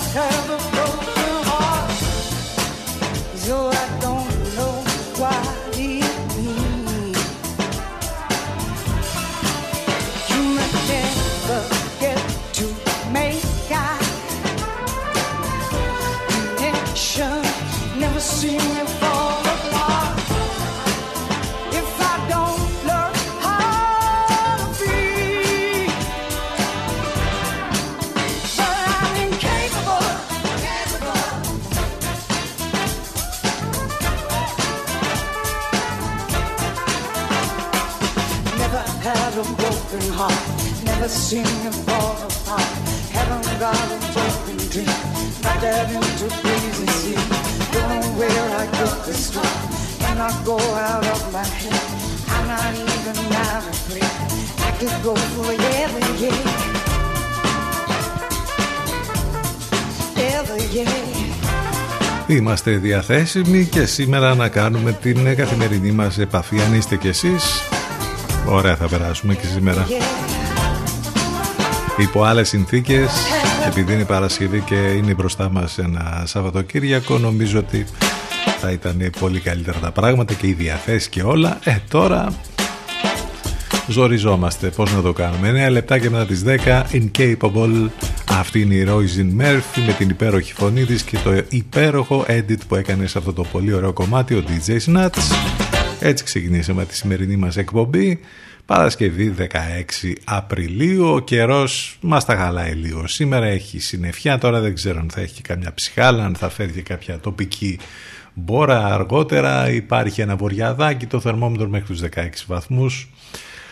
just have a Είμαστε διαθέσιμοι και σήμερα να κάνουμε την καθημερινή μας επαφή. Αν είστε κι εσείς Ωραία θα περάσουμε και σήμερα. Υπό άλλες συνθήκες επειδή είναι Παρασκευή και είναι μπροστά μας ένα Σαββατοκύριακο νομίζω ότι θα ήταν πολύ καλύτερα τα πράγματα και οι διαθέσεις και όλα. Ε τώρα ζοριζόμαστε. Πώς να το κάνουμε; 9 λεπτά και μετά τις 10 Incapable αυτή είναι η Roisin Murphy με την υπέροχη φωνή της και το υπέροχο edit που έκανε σε αυτό το πολύ ωραίο κομμάτι ο DJ Snatch. Έτσι ξεκινήσαμε τη σημερινή μας εκπομπή Παρασκευή 16 Απριλίου. Ο καιρός μας τα χαλάει λίγο. Σήμερα έχει συννεφιά, τώρα δεν ξέρω αν θα έχει καμιά ψυχάλα, αν θα φέρει και κάποια τοπική μπόρα αργότερα. Υπάρχει ένα βοριαδάκι, το θερμόμετρο μέχρι τους 16 βαθμούς.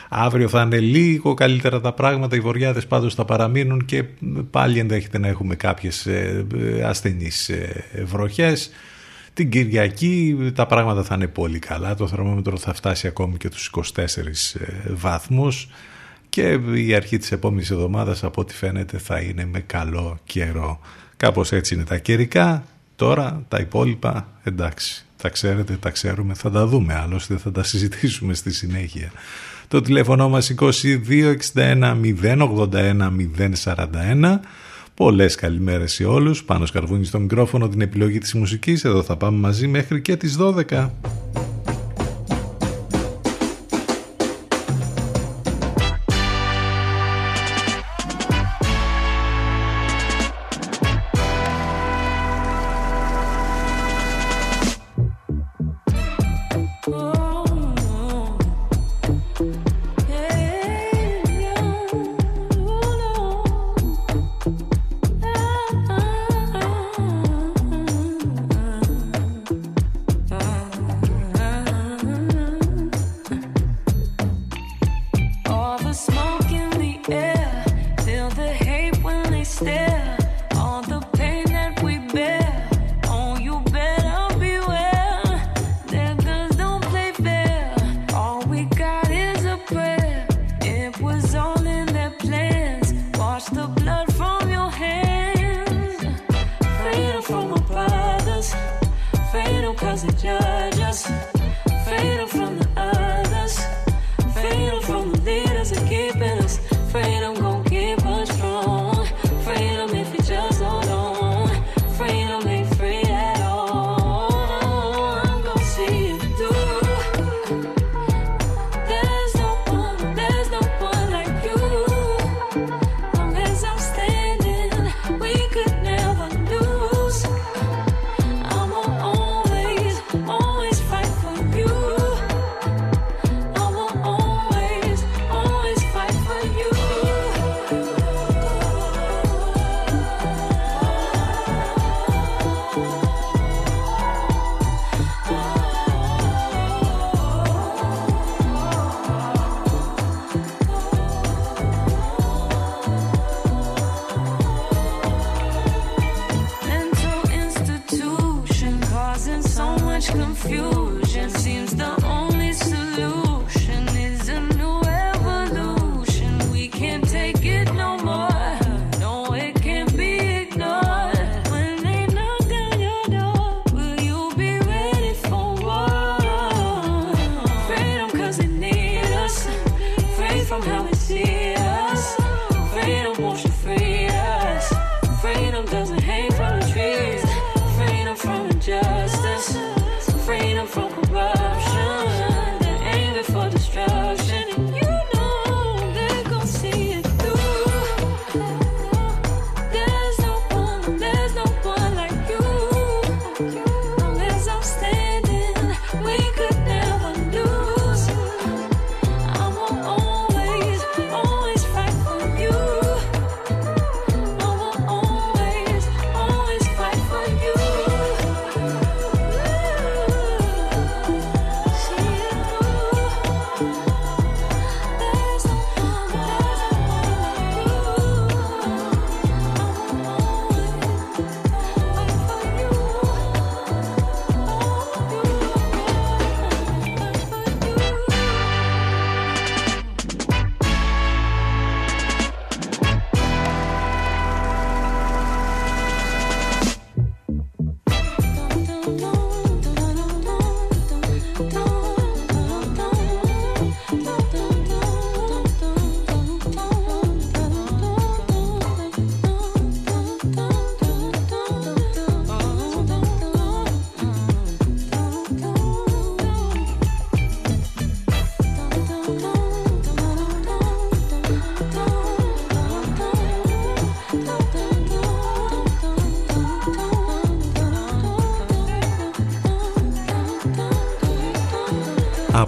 Αύριο θα είναι λίγο καλύτερα τα πράγματα, οι βοριάδες πάντως θα παραμείνουν και πάλι ενδέχεται να έχουμε κάποιες ε, ασθενείς ε, βροχές. Την Κυριακή τα πράγματα θα είναι πολύ καλά, το θερμόμετρο θα φτάσει ακόμη και τους 24 ε, βαθμούς και η αρχή της επόμενης εβδομάδας από ό,τι φαίνεται θα είναι με καλό καιρό. Κάπως έτσι είναι τα καιρικά, τώρα τα υπόλοιπα εντάξει, τα ξέρετε, τα ξέρουμε, θα τα δούμε άλλωστε, θα τα συζητήσουμε στη συνέχεια. Το τηλέφωνο μας 2261 081 041 Πολλές καλημέρες σε όλους. Πάνω σκαρβούνι στο μικρόφωνο την επιλογή της μουσικής. Εδώ θα πάμε μαζί μέχρι και τις 12.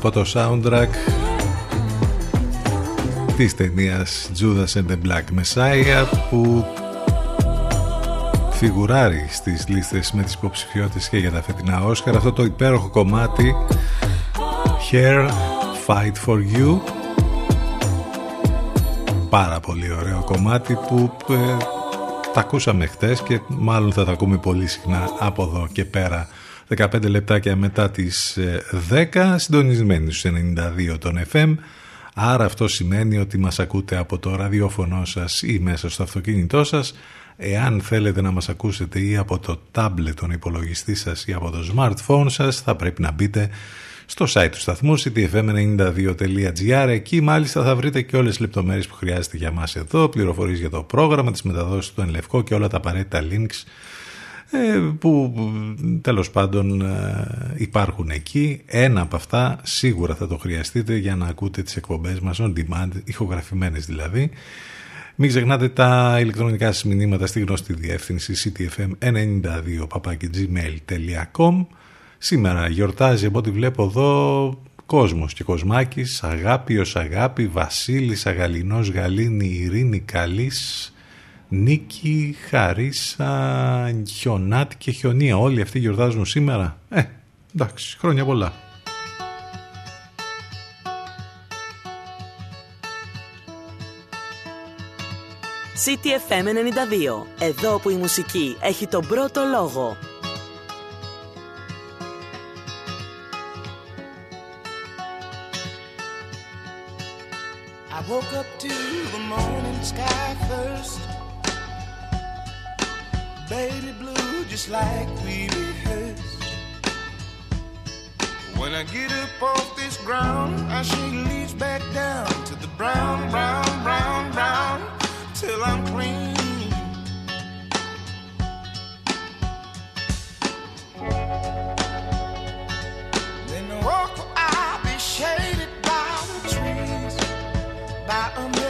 Από το soundtrack της ταινίας Judas and the Black Messiah που φιγουράρει στις λίστες με τις υποψηφιότητες και για τα φετινά Όσκαρ. Αυτό το υπέροχο κομμάτι Hair Fight For You. Πάρα πολύ ωραίο κομμάτι που ε, τα ακούσαμε χτες και μάλλον θα τα ακούμε πολύ συχνά από εδώ και πέρα 15 λεπτάκια μετά τις 10 ε, συντονισμένοι στους 92 των FM άρα αυτό σημαίνει ότι μας ακούτε από το ραδιόφωνο σας ή μέσα στο αυτοκίνητό σας. Εάν θέλετε να μας ακούσετε ή από το tablet των υπολογιστή σας ή από το smartphone σας θα πρέπει να μπείτε στο site του σταθμού ctfm92.gr εκεί μάλιστα θα βρείτε και όλες τις λεπτομέρειες που χρειάζεται για μας εδώ πληροφορίες για το πρόγραμμα, τις μεταδόσεις του Ενλευκό και όλα τα απαραίτητα links ε, που τέλος πάντων ε, υπάρχουν εκεί. Ένα από αυτά σίγουρα θα το χρειαστείτε για να ακούτε τις εκπομπές μας on demand, ηχογραφημένες δηλαδή. Μην ξεχνάτε τα ηλεκτρονικά σας μηνύματα στη γνωστή διεύθυνση ctfm92 Σήμερα γιορτάζει από ό,τι βλέπω εδώ κόσμος και κοσμάκης, αγάπη αγάπη, Βασίλης, Αγαλινός, Γαλήνη, Ειρήνη, Καλής, Νίκη, Χαρίσα, Χιονάτη και Χιονία. Όλοι αυτοί γιορτάζουν σήμερα. Ε, εντάξει, χρόνια πολλά. CTFM 92. Εδώ που η μουσική έχει τον πρώτο λόγο. I woke up to the morning sky first. Baby blue just like we rehearsed. When I get up off this ground, I shake leaves back down to the brown, brown, brown, brown, till I'm clean. Then walk, oh, I'll be shaded by the trees, by a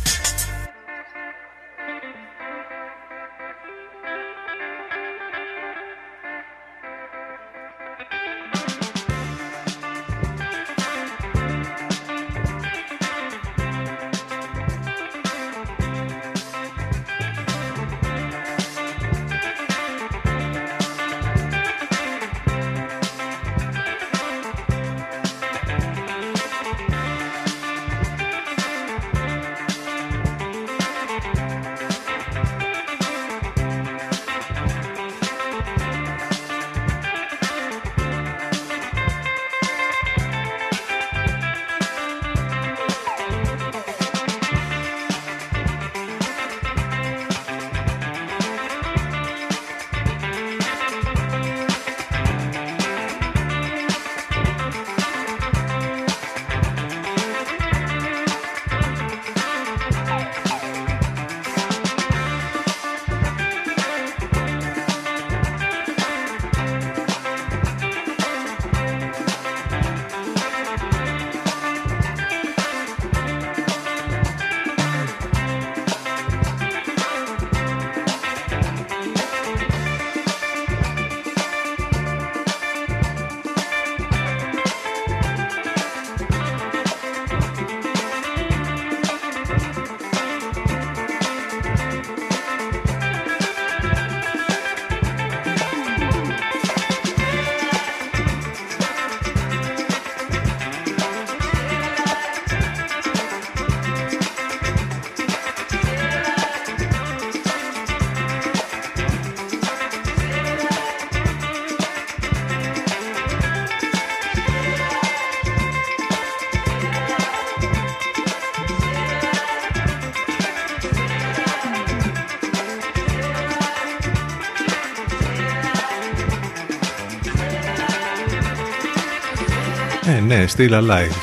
Ναι, still alive.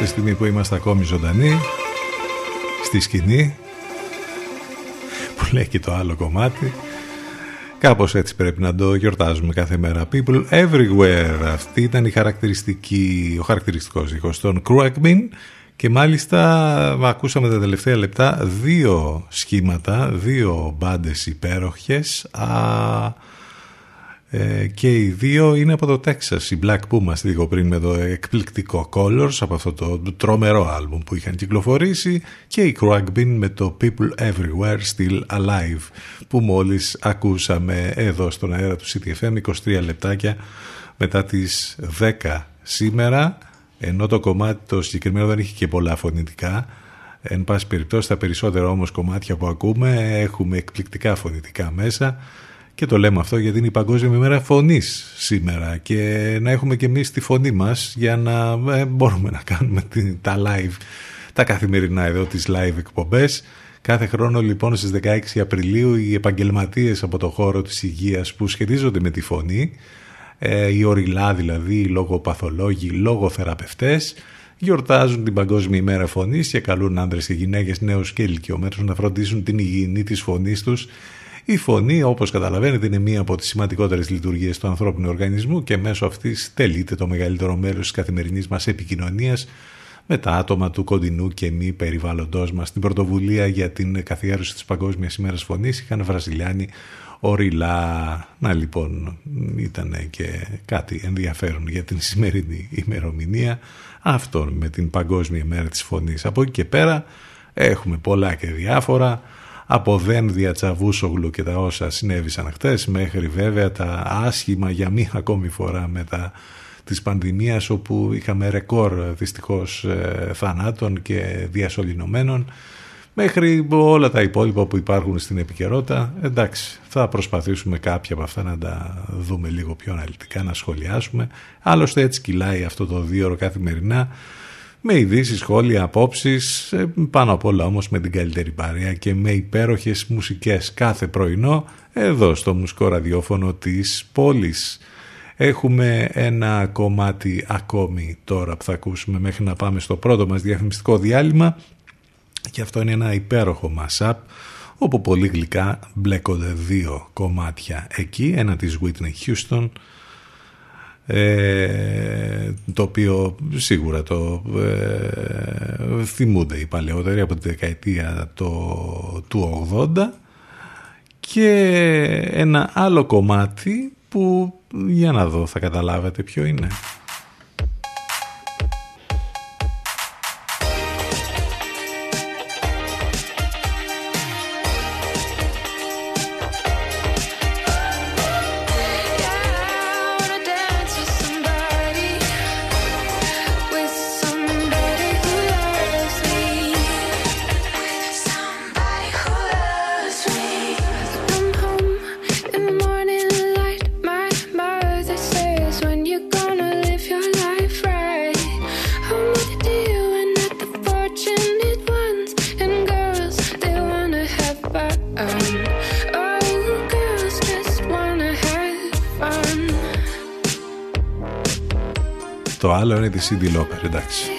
Τη στιγμή που είμαστε ακόμη ζωντανοί, στη σκηνή, που λέει και το άλλο κομμάτι. Κάπως έτσι πρέπει να το γιορτάζουμε κάθε μέρα. People everywhere. Αυτή ήταν η χαρακτηριστική, ο χαρακτηριστικός ήχος των Cruagmin και μάλιστα ακούσαμε τα τελευταία λεπτά δύο σχήματα, δύο μπάντες υπέροχες. Α, ε, και οι δύο είναι από το Texas, η Black Pumas λίγο πριν με το εκπληκτικό Colors από αυτό το τρομερό άλμπουμ που είχαν κυκλοφορήσει και η Cragbin με το People Everywhere Still Alive που μόλις ακούσαμε εδώ στον αέρα του CTFM 23 λεπτάκια μετά τις 10 σήμερα ενώ το κομμάτι το συγκεκριμένο δεν έχει και πολλά φωνητικά. Εν πάση περιπτώσει τα περισσότερα όμως κομμάτια που ακούμε έχουμε εκπληκτικά φωνητικά μέσα και το λέμε αυτό γιατί είναι η Παγκόσμια ημέρα φωνής σήμερα και να έχουμε και εμείς τη φωνή μας για να ε, μπορούμε να κάνουμε τα live, τα καθημερινά εδώ τις live εκπομπές. Κάθε χρόνο λοιπόν στις 16 Απριλίου οι επαγγελματίες από το χώρο της υγείας που σχετίζονται με τη φωνή, ε, οι οριλά δηλαδή, οι λογοπαθολόγοι, οι λογοθεραπευτές, γιορτάζουν την Παγκόσμια ημέρα φωνής και καλούν άντρες και γυναίκες, νέους και ηλικιωμένους να φροντίσουν την υγιεινή της φωνής τους η φωνή, όπως καταλαβαίνετε, είναι μία από τις σημαντικότερες λειτουργίες του ανθρώπινου οργανισμού και μέσω αυτής τελείται το μεγαλύτερο μέρος της καθημερινής μας επικοινωνίας με τα άτομα του κοντινού και μη περιβάλλοντός μας. Την πρωτοβουλία για την καθιέρωση της Παγκόσμιας ημέρας φωνής είχαν Βραζιλιάνοι οριλά. Να λοιπόν, ήταν και κάτι ενδιαφέρον για την σημερινή ημερομηνία. Αυτό με την Παγκόσμια ημέρα της φωνής. Από εκεί και πέρα έχουμε πολλά και διάφορα από Δένδια Τσαβούσογλου και τα όσα συνέβησαν χτες μέχρι βέβαια τα άσχημα για μία ακόμη φορά μετά της πανδημίας όπου είχαμε ρεκόρ δυστυχώς ε, θανάτων και διασωληνωμένων μέχρι όλα τα υπόλοιπα που υπάρχουν στην επικαιρότητα. Εντάξει θα προσπαθήσουμε κάποια από αυτά να τα δούμε λίγο πιο αναλυτικά να σχολιάσουμε. Άλλωστε έτσι κυλάει αυτό το δύο ώρο καθημερινά με ειδήσεις, σχόλια, απόψεις, ε, πάνω απ' όλα όμως με την καλύτερη παρέα και με υπέροχες μουσικές κάθε πρωινό εδώ στο μουσικό ραδιόφωνο της πόλης. Έχουμε ένα κομμάτι ακόμη τώρα που θα ακούσουμε μέχρι να πάμε στο πρώτο μας διαφημιστικό διάλειμμα και αυτό είναι ένα υπέροχο mashup όπου πολύ γλυκά μπλέκονται δύο κομμάτια εκεί, ένα της Whitney Houston ε, το οποίο σίγουρα το ε, θυμούνται οι παλαιότεροι από τη δεκαετία το, του 80 και ένα άλλο κομμάτι που για να δω θα καταλάβετε ποιο είναι. Άλλο είναι τη Cindy Lauper, εντάξει.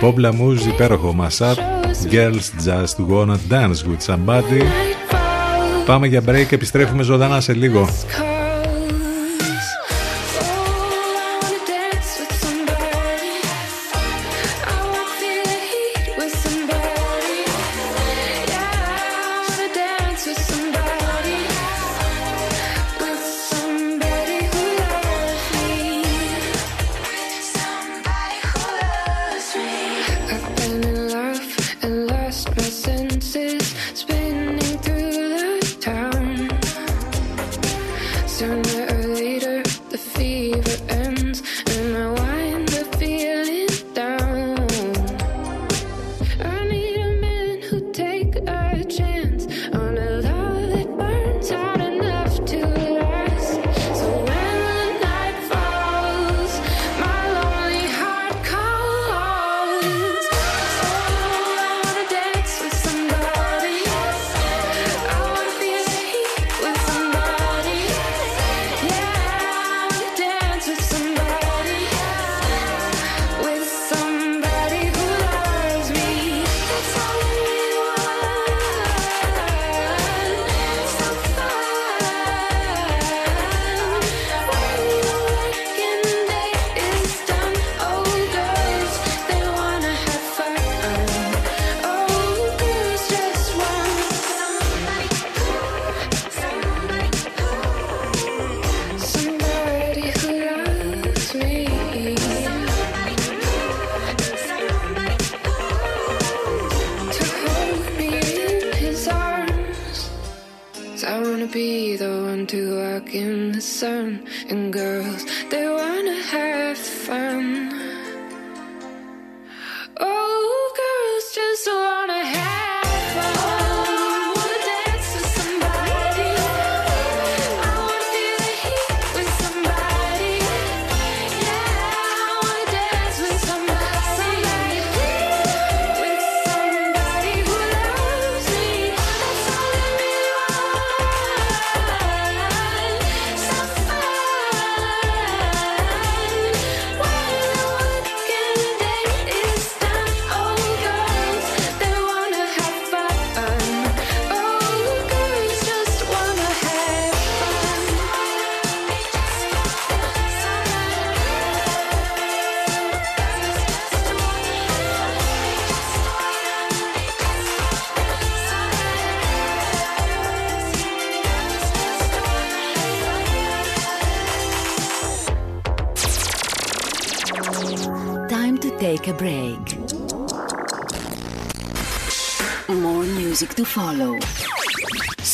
Bob Lamoose, υπέροχο μασάτ. Girls just wanna dance with somebody. Πάμε για break, επιστρέφουμε ζωντανά σε λίγο.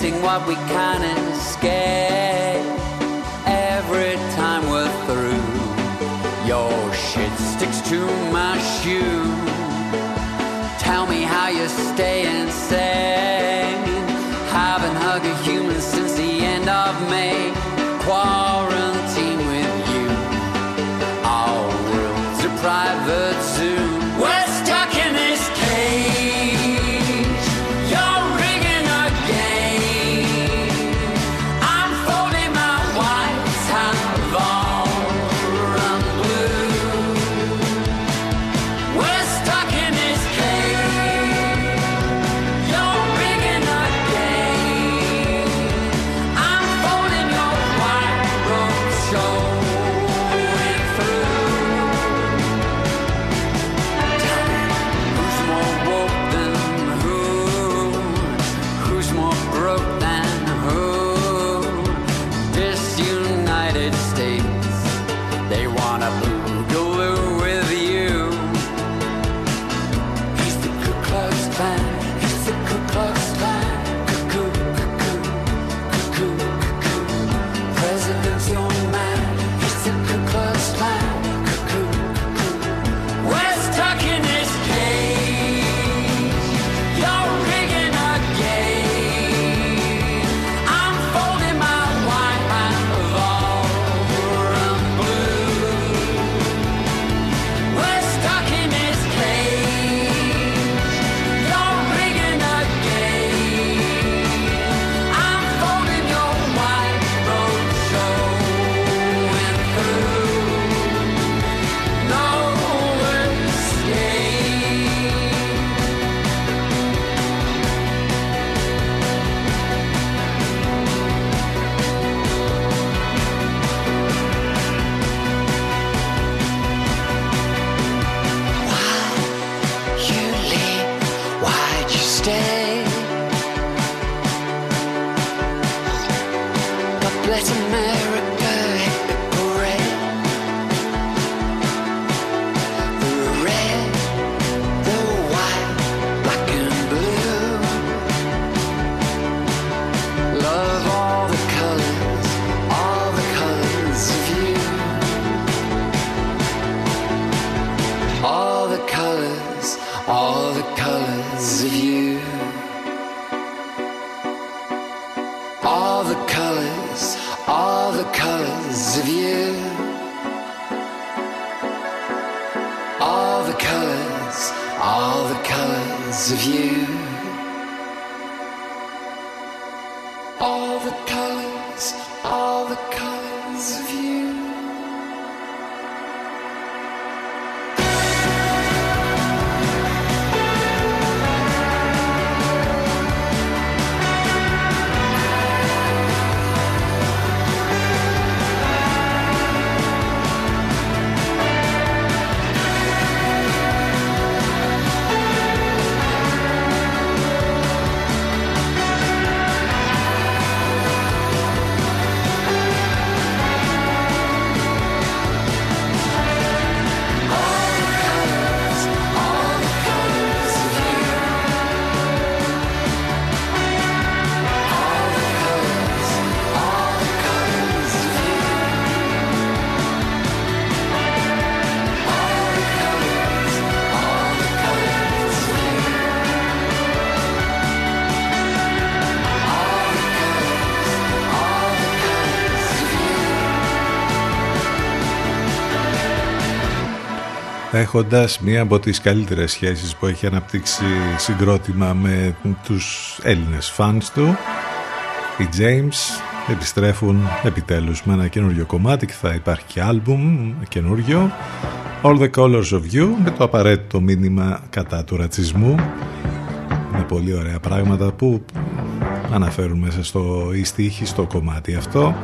chasing what we can't escape. Every time we're through, your shit sticks to my shoe. Tell me how you stay insane. Haven't hugged a human since the end of May. Qual έχοντας μία από τις καλύτερες σχέσεις που έχει αναπτύξει συγκρότημα με τους Έλληνες φανς του οι James επιστρέφουν επιτέλους με ένα καινούριο κομμάτι και θα υπάρχει και άλμπουμ καινούριο All the Colors of You με το απαραίτητο μήνυμα κατά του ρατσισμού. Με πολύ ωραία πράγματα που αναφέρουν μέσα στο ιστίχη στο κομμάτι αυτό.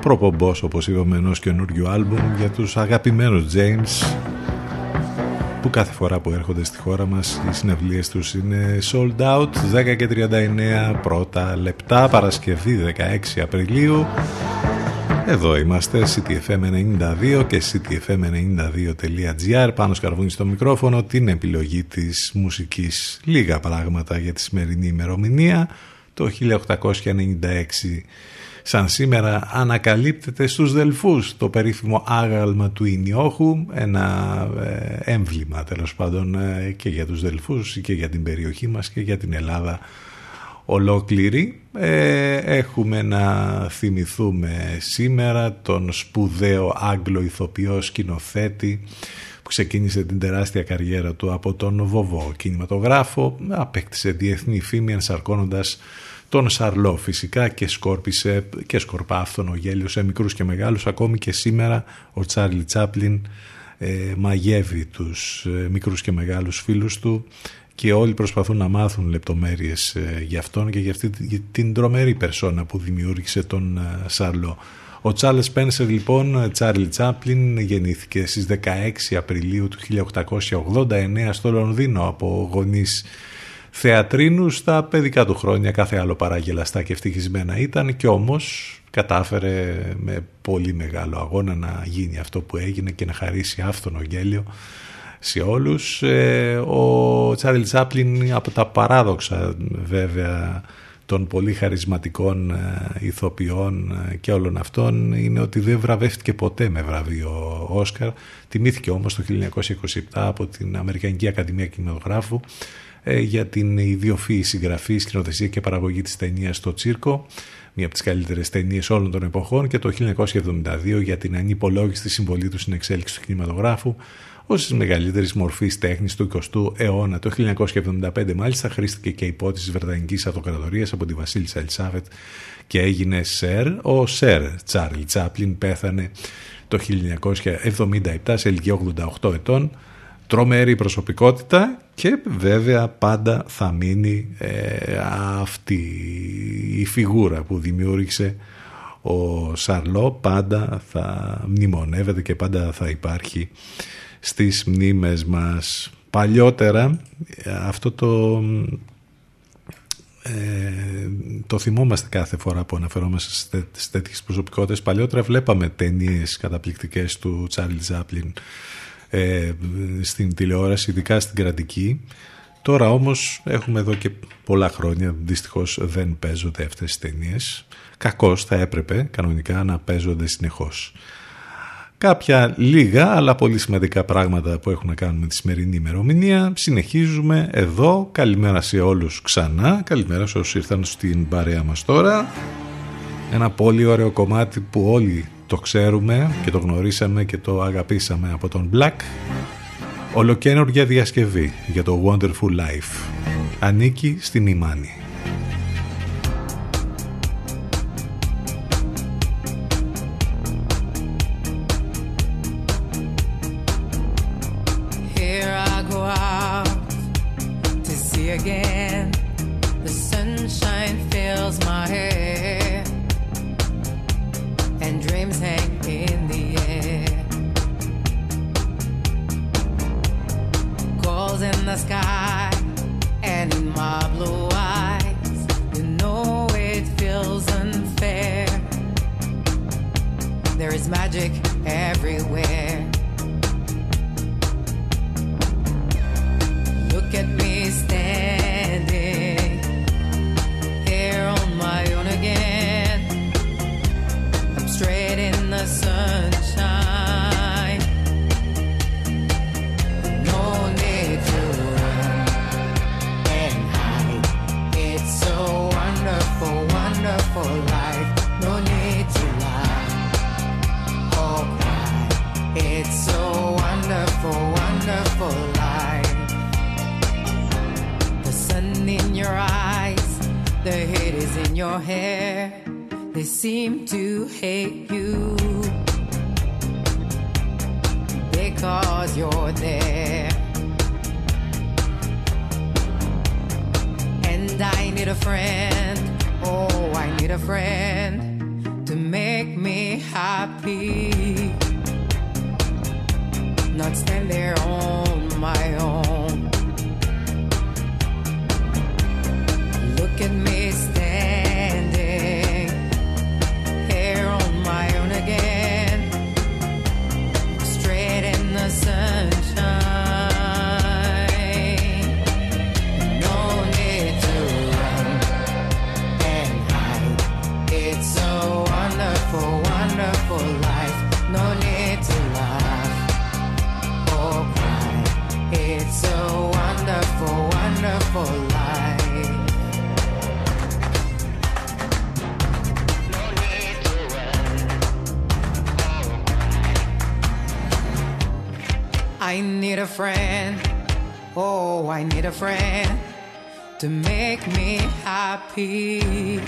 Προπομπός όπως είπαμε ενός καινούριου άλμπουμ για τους αγαπημένους James που κάθε φορά που έρχονται στη χώρα μας οι συναυλίες τους είναι sold out. 10 και 39 πρώτα λεπτά Παρασκευή 16 Απριλίου. Εδώ είμαστε ctfm92 και ctfm92.gr πάνω σκαρβούνι στο μικρόφωνο την επιλογή της μουσικής. Λίγα πράγματα για τη σημερινή ημερομηνία. Το 1896 σαν σήμερα ανακαλύπτεται στους Δελφούς το περίφημο άγαλμα του Ινιόχου, ένα ε, έμβλημα τέλος πάντων ε, και για τους Δελφούς και για την περιοχή μας και για την Ελλάδα ολόκληρη. Ε, έχουμε να θυμηθούμε σήμερα τον σπουδαίο Άγγλο ηθοποιό σκηνοθέτη που ξεκίνησε την τεράστια καριέρα του από τον Βοβό κινηματογράφο, απέκτησε διεθνή φήμη ενσαρκώνοντας τον Σαρλό φυσικά και σκόρπισε και σκορπά αυτόν ο γέλιο σε μικρούς και μεγάλους ακόμη και σήμερα ο Τσάρλι Τσάπλιν ε, μαγεύει τους ε, μικρούς και μεγάλους φίλους του και όλοι προσπαθούν να μάθουν λεπτομέρειες ε, για αυτόν και για αυτή την τρομερή περσόνα που δημιούργησε τον ε, Σαρλό. Ο Τσάρλς Πένσερ λοιπόν, Τσάρλι Τσάπλιν, γεννήθηκε στις 16 Απριλίου του 1889 στο Λονδίνο από γονείς θεατρίνους στα παιδικά του χρόνια κάθε άλλο παράγελαστά και ευτυχισμένα ήταν και όμως κατάφερε με πολύ μεγάλο αγώνα να γίνει αυτό που έγινε και να χαρίσει άφθονο γέλιο σε όλους. Ε, ο Τσάρλ Τσάπλιν από τα παράδοξα βέβαια των πολύ χαρισματικών ε, ηθοποιών ε, και όλων αυτών είναι ότι δεν βραβεύτηκε ποτέ με βραβείο Όσκαρ. Τιμήθηκε όμως το 1927 από την Αμερικανική Ακαδημία Κινηματογράφου για την ιδιοφύη γραφή, σκηνοθεσία και παραγωγή της ταινίας στο Τσίρκο μία από τις καλύτερες ταινίες όλων των εποχών και το 1972 για την ανυπολόγιστη συμβολή του στην εξέλιξη του κινηματογράφου ω τη μεγαλύτερης μορφής τέχνης του 20ου αιώνα. Το 1975 μάλιστα χρήστηκε και υπότη της Βρετανικής Αυτοκρατορίας από τη Βασίλισσα Ελισάβετ και έγινε Σερ. Ο Σερ Τσάρλι Τσάπλιν πέθανε το 1977 σε ηλικία 88 ετών. Τρομερή προσωπικότητα και βέβαια πάντα θα μείνει ε, αυτή η φιγούρα που δημιούργησε ο Σαρλό πάντα θα μνημονεύεται και πάντα θα υπάρχει στις μνήμες μας. Παλιότερα αυτό το, ε, το θυμόμαστε κάθε φορά που αναφερόμαστε σε τέτοιες προσωπικότητες. Παλιότερα βλέπαμε ταινίες καταπληκτικές του Τσάρλι Ζάπλιν ε, στην τηλεόραση, ειδικά στην κρατική. Τώρα όμως έχουμε εδώ και πολλά χρόνια, δυστυχώς δεν παίζονται αυτές τις ταινίες. Κακώς θα έπρεπε κανονικά να παίζονται συνεχώς. Κάποια λίγα αλλά πολύ σημαντικά πράγματα που έχουν να κάνουν με τη σημερινή ημερομηνία. Συνεχίζουμε εδώ. Καλημέρα σε όλους ξανά. Καλημέρα σε όσους ήρθαν στην παρέα μας τώρα. Ένα πολύ ωραίο κομμάτι που όλοι το ξέρουμε και το γνωρίσαμε και το αγαπήσαμε από τον Black. Ολοκένουργια διασκευή για το Wonderful Life. Ανήκει στην Ιμάνη. cannot stand there on my own. I need a friend. Oh, I need a friend to make me happy.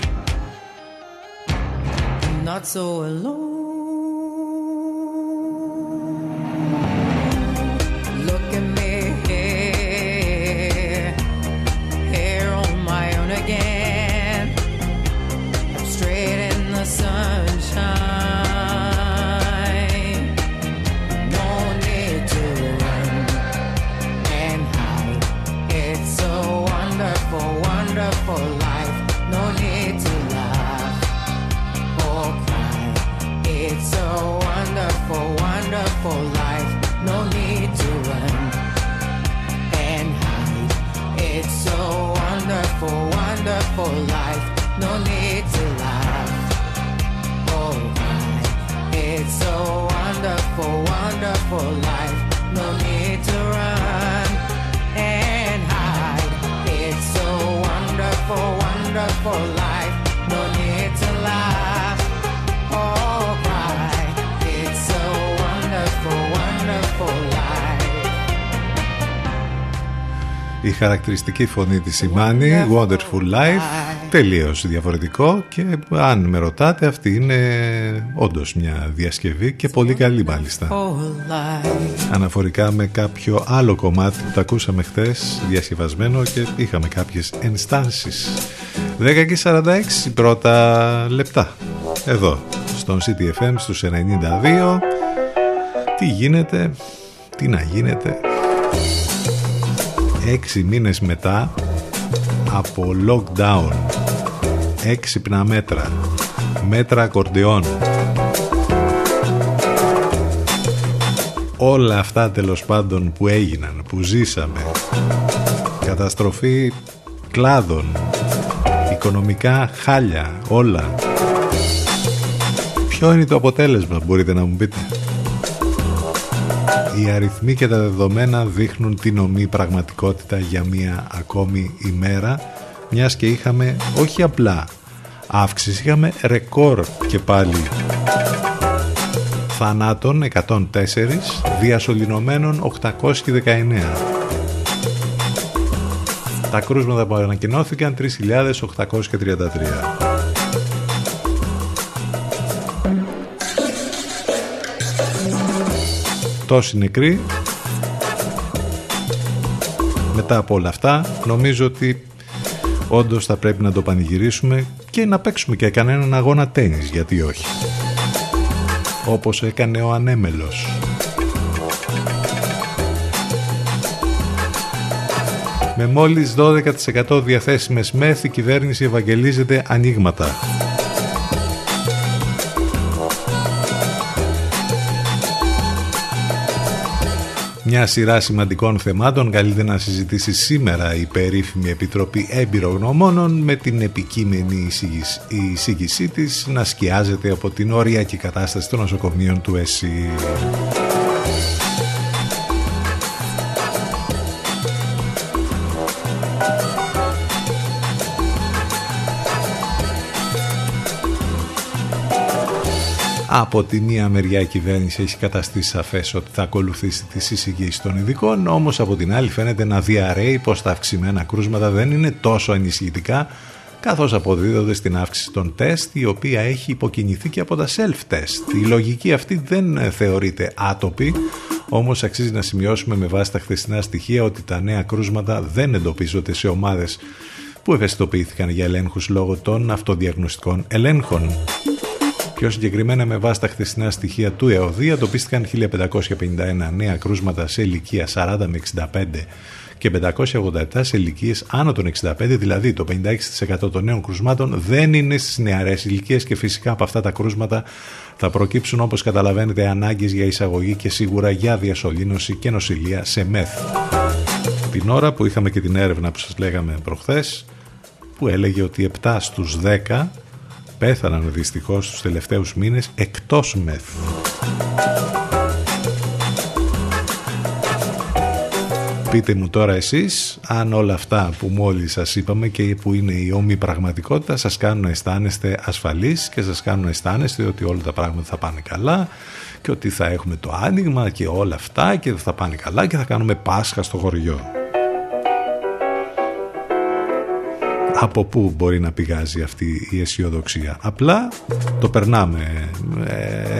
I'm Not so alone. Χαρακτηριστική φωνή της Σιμάνη Wonderful Life τελείως διαφορετικό και αν με ρωτάτε αυτή είναι όντως μια διασκευή και πολύ καλή μάλιστα. Αναφορικά με κάποιο άλλο κομμάτι που τα ακούσαμε χθες διασκευασμένο και είχαμε κάποιες ενστάσεις. 10 και 46 πρώτα λεπτά. Εδώ στον CTFM στους 92 τι γίνεται τι να γίνεται έξι μήνες μετά από lockdown. Έξυπνα μέτρα. Μέτρα ακορντιών όλα αυτά τέλος πάντων που έγιναν που ζήσαμε. Καταστροφή κλάδων. Οικονομικά χάλια όλα. Ποιο είναι το αποτέλεσμα μπορείτε να μου πείτε; Οι αριθμοί και τα δεδομένα δείχνουν την ομή πραγματικότητα για μία ακόμη ημέρα μιας και είχαμε όχι απλά αύξηση, είχαμε ρεκόρ και πάλι θανάτων 104, διασωληνωμένων 819. Τα κρούσματα που ανακοινώθηκαν 3.833. τόσοι νεκροί μετά από όλα αυτά νομίζω ότι όντως θα πρέπει να το πανηγυρίσουμε και να παίξουμε και κανέναν αγώνα τένις γιατί όχι. Όπως έκανε ο Ανέμελος. Με μόλις 12% διαθέσιμες μεθ η κυβέρνηση ευαγγελίζεται ανοίγματα. Μια σειρά σημαντικών θεμάτων καλείται να συζητήσει σήμερα η περίφημη Επιτροπή Εμπειρογνωμόνων με την επικείμενη εισήγησή της να σκιάζεται από την οριακή κατάσταση των νοσοκομείων του ΕΣΥ. Από τη μία μεριά η κυβέρνηση έχει καταστήσει σαφές ότι θα ακολουθήσει τις εισηγήσεις των ειδικών, όμως από την άλλη φαίνεται να διαρρέει πως τα αυξημένα κρούσματα δεν είναι τόσο ανησυχητικά καθώς αποδίδονται στην αύξηση των τεστ η οποία έχει υποκινηθεί και από τα self-test. Η λογική αυτή δεν θεωρείται άτοπη, όμως αξίζει να σημειώσουμε με βάση τα χθεσινά στοιχεία ότι τα νέα κρούσματα δεν εντοπίζονται σε ομάδες που ευαισθητοποιήθηκαν για ελέγχους λόγω των αυτοδιαγνωστικών ελέγχων. Πιο συγκεκριμένα με βάση τα χθεσινά στοιχεία του ΕΟΔΗ εντοπίστηκαν 1551 νέα κρούσματα σε ηλικία 40 με 65 και 587 σε ηλικίες άνω των 65, δηλαδή το 56% των νέων κρουσμάτων δεν είναι στις νεαρές ηλικίες και φυσικά από αυτά τα κρούσματα θα προκύψουν όπως καταλαβαίνετε ανάγκες για εισαγωγή και σίγουρα για διασωλήνωση και νοσηλεία σε μεθ. Την ώρα που είχαμε και την έρευνα που σας λέγαμε προχθές που έλεγε ότι 7 στους 10 πέθαναν δυστυχώς τους τελευταίους μήνες εκτός μεθ. Πείτε μου τώρα εσείς αν όλα αυτά που μόλις σας είπαμε και που είναι η όμοια πραγματικότητα σας κάνουν να αισθάνεστε ασφαλείς και σας κάνουν να αισθάνεστε ότι όλα τα πράγματα θα πάνε καλά και ότι θα έχουμε το άνοιγμα και όλα αυτά και θα πάνε καλά και θα κάνουμε Πάσχα στο χωριό. Από πού μπορεί να πηγάζει αυτή η αισιοδοξία; Απλά το περνάμε, ε,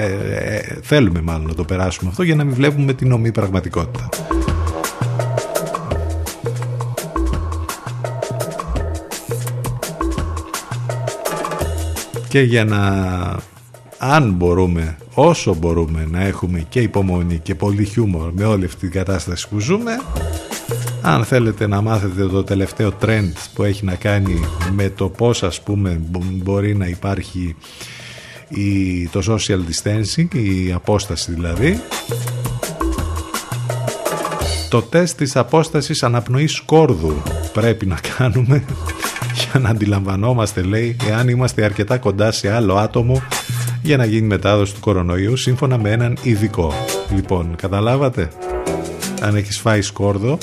ε, ε, θέλουμε μάλλον να το περάσουμε αυτό για να μην βλέπουμε την ομή πραγματικότητα. Και για να, αν μπορούμε, όσο μπορούμε να έχουμε και υπομονή και πολύ χιούμορ με όλη αυτή την κατάσταση που ζούμε, αν θέλετε να μάθετε το τελευταίο trend που έχει να κάνει με το πώς ας πούμε μπορεί να υπάρχει η, το social distancing, η απόσταση δηλαδή, το τεστ της απόστασης αναπνοής κόρδου πρέπει να κάνουμε για να αντιλαμβανόμαστε λέει εάν είμαστε αρκετά κοντά σε άλλο άτομο για να γίνει μετάδοση του κορονοϊού σύμφωνα με έναν ειδικό. Λοιπόν, καταλάβατε; Αν έχεις φάει σκόρδο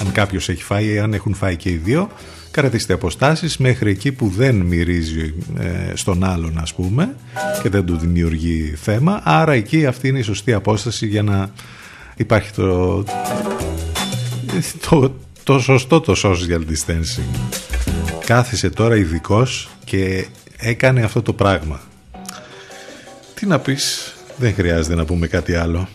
αν κάποιος έχει φάει αν έχουν φάει και οι δύο κρατήστε αποστάσεις μέχρι εκεί που δεν μυρίζει ε, στον άλλον ας πούμε και δεν του δημιουργεί θέμα άρα εκεί αυτή είναι η σωστή απόσταση για να υπάρχει το, το, το σωστό το social distancing. Κάθισε τώρα ειδικός και έκανε αυτό το πράγμα. Τι να πεις, δεν χρειάζεται να πούμε κάτι άλλο.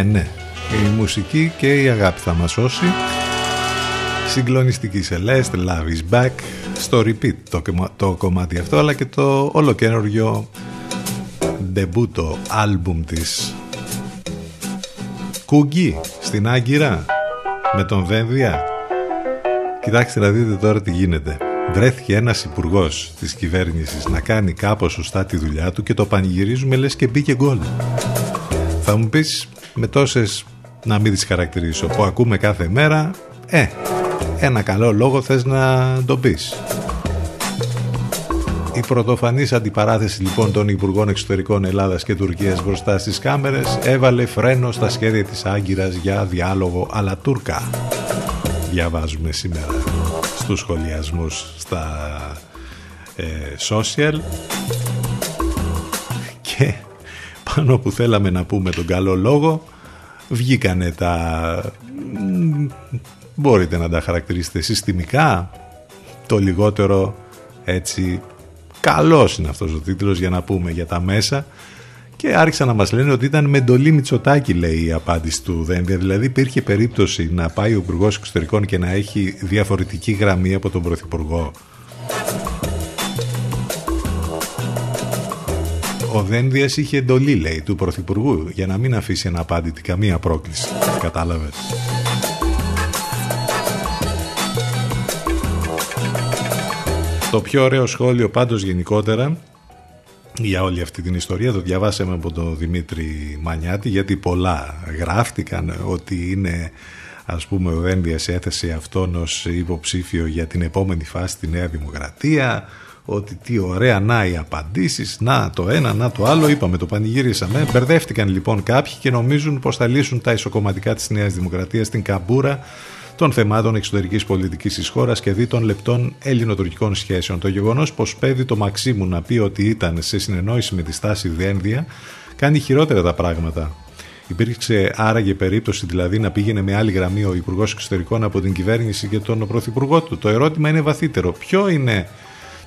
Ε, ναι. Η μουσική και η αγάπη θα μας σώσει. Συγκλονιστική Celeste, Love is Back. Στο repeat το, το κομμάτι αυτό, αλλά και το ολοκένουργιο ντεμπούτο άλμπουμ της Κούγκη στην Άγκυρα με τον Δένδια. Κοιτάξτε να δείτε τώρα τι γίνεται. Βρέθηκε ένας υπουργός της κυβέρνησης να κάνει κάπως σωστά τη δουλειά του και το πανηγυρίζουμε λες και μπήκε γκολ. Θα μου πεις με τόσες να μην τις χαρακτηρίσω που ακούμε κάθε μέρα ε, ένα καλό λόγο θες να το πεις η πρωτοφανής αντιπαράθεση λοιπόν των Υπουργών Εξωτερικών Ελλάδας και Τουρκίας μπροστά στις κάμερες έβαλε φρένο στα σχέδια της Άγκυρας για διάλογο αλλά Τούρκα. Διαβάζουμε σήμερα στους σχολιασμούς στα ε, social και πάνω που θέλαμε να πούμε τον καλό λόγο βγήκανε τα μπορείτε να τα χαρακτηρίσετε συστημικά το λιγότερο έτσι καλός είναι αυτός ο τίτλος για να πούμε για τα μέσα. Και άρχισαν να μας λένε ότι ήταν με εντολή Μητσοτάκη λέει η απάντηση του Δένδια δηλαδή υπήρχε περίπτωση να πάει ο υπουργός Εξωτερικών και να έχει διαφορετική γραμμή από τον Πρωθυπουργό ο Δένδιας είχε εντολή λέει του Πρωθυπουργού για να μην αφήσει αναπάντητη καμία πρόκληση. Κατάλαβες. Το πιο ωραίο σχόλιο πάντως γενικότερα για όλη αυτή την ιστορία το διαβάσαμε από τον Δημήτρη Μανιάτη γιατί πολλά γράφτηκαν ότι είναι ας πούμε ο Δένδιας έθεσε αυτόν ως υποψήφιο για την επόμενη φάση στη Νέα Δημοκρατία ότι τι ωραία να οι απαντήσεις να το ένα να το άλλο είπαμε το πανηγύρισαμε μπερδεύτηκαν λοιπόν κάποιοι και νομίζουν πως θα λύσουν τα ισοκομματικά της Νέας Δημοκρατίας στην Καμπούρα των θεμάτων εξωτερικής πολιτικής της χώρας και δι των λεπτών ελληνοτουρκικών σχέσεων. Το γεγονός πως πέδει το Μαξίμου να πει ότι ήταν σε συνεννόηση με τη στάση Διένδια κάνει χειρότερα τα πράγματα. Υπήρξε άραγε περίπτωση δηλαδή να πήγαινε με άλλη γραμμή ο Υπουργός Εξωτερικών από την κυβέρνηση και τον Πρωθυπουργό του. Το ερώτημα είναι βαθύτερο. Ποιο είναι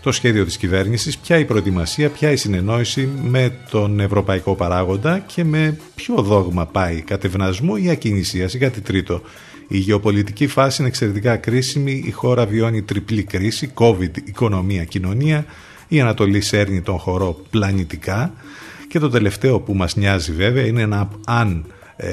το σχέδιο της κυβέρνησης, ποια η προετοιμασία, ποια η συνεννόηση με τον ευρωπαϊκό παράγοντα και με ποιο δόγμα πάει κατευνασμού ή ακινησίας ή κάτι τρίτο. Η γεωπολιτική φάση είναι εξαιρετικά κρίσιμη. Η χώρα βιώνει τριπλή κρίση, COVID, οικονομία, κοινωνία. Η Ανατολή σέρνει τον χορό πλανητικά. Και το τελευταίο που μας νοιάζει βέβαια είναι να, αν ε,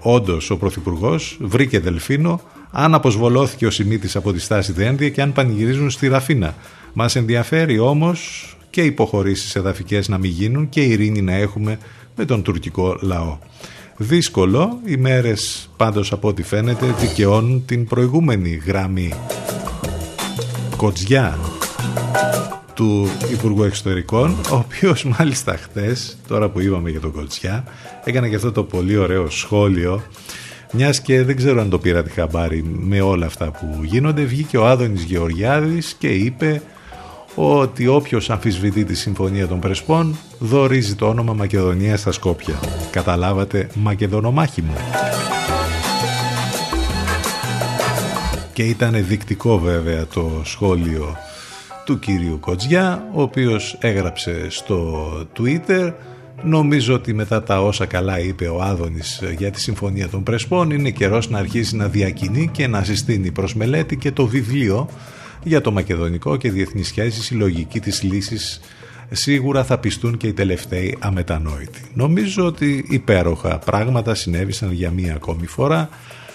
όντως ο Πρωθυπουργός βρήκε δελφίνο, αν αποσβολώθηκε ο Σιμίτης από τη στάση Δένδια και αν πανηγυρίζουν στη Ραφίνα. Μας ενδιαφέρει όμως και υποχωρήσεις εδαφικές να μην γίνουν και ειρήνη να έχουμε με τον τουρκικό λαό δύσκολο. Οι μέρες πάντως από ό,τι φαίνεται δικαιώνουν την προηγούμενη γραμμή κοτζιά του Υπουργού Εξωτερικών ο οποίος μάλιστα χτες τώρα που είπαμε για τον Κοτζιά έκανε και αυτό το πολύ ωραίο σχόλιο μιας και δεν ξέρω αν το πήρα τη χαμπάρι με όλα αυτά που γίνονται βγήκε ο Άδωνης Γεωργιάδης και είπε ότι όποιος αμφισβητεί τη Συμφωνία των Πρεσπών δορίζει το όνομα Μακεδονία στα Σκόπια. Καταλάβατε Μακεδονομάχημο. Και ήταν δεικτικό βέβαια το σχόλιο του κύριου Κοτζιά, ο οποίος έγραψε στο Twitter Νομίζω ότι μετά τα όσα καλά είπε ο Άδωνης για τη Συμφωνία των Πρεσπών είναι καιρός να αρχίσει να διακινεί και να συστήνει προς μελέτη και το βιβλίο για το μακεδονικό και διεθνή σχέση, η λογική της λύσης σίγουρα θα πιστούν και οι τελευταίοι αμετανόητοι. Νομίζω ότι υπέροχα πράγματα συνέβησαν για μία ακόμη φορά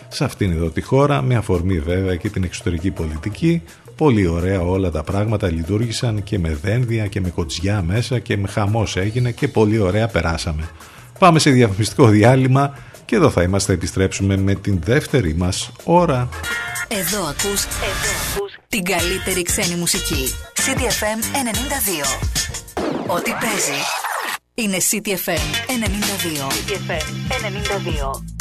σε αυτήν εδώ τη χώρα, με αφορμή βέβαια και την εξωτερική πολιτική. Πολύ ωραία όλα τα πράγματα λειτουργήσαν και με δένδια και με κοτσιά μέσα και με χαμός έγινε και πολύ ωραία περάσαμε. Πάμε σε διαφημιστικό διάλειμμα και εδώ θα είμαστε επιστρέψουμε με την δεύτερη μας ώρα. Εδώ ακούς, εδώ ακούς την καλύτερη ξένη μουσική. CTFM 92. Ό,τι παίζει είναι CTFM 92. CTFM 92.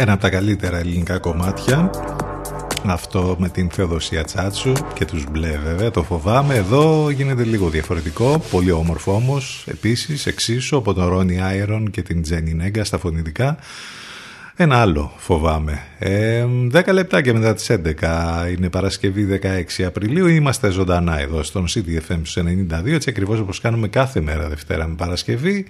Ένα από τα καλύτερα ελληνικά κομμάτια αυτό με την Θεοδοσία Τσάτσου και τους μπλε βέβαια το φοβάμαι εδώ γίνεται λίγο διαφορετικό πολύ όμορφο όμως επίσης εξίσου από τον Ρόνι Άιρον και την Τζένι Νέγκα στα φωνητικά ένα άλλο φοβάμαι. Ε, 10 λεπτά και μετά τις 11 είναι Παρασκευή 16 Απριλίου. Είμαστε ζωντανά εδώ στον CDFM 92, έτσι ακριβώς όπως κάνουμε κάθε μέρα Δευτέρα με Παρασκευή.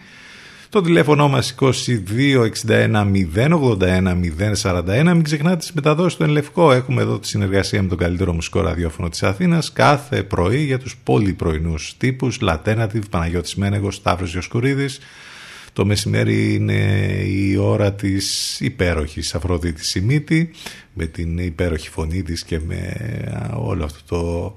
Το τηλέφωνο μας 2261 081 041. Μην ξεχνάτε τις μεταδόσεις του Ενλευκό. Έχουμε εδώ τη συνεργασία με τον καλύτερο μουσικό ραδιόφωνο της Αθήνας κάθε πρωί για τους πρωινούς τύπους Λατένατιβ, Παναγιώτης Μένεγος, Σταύρος Ιωσκουρίδης. Το μεσημέρι είναι η ώρα της υπέροχης Αφροδίτης Σιμίτη με την υπέροχη φωνή της και με όλο αυτό το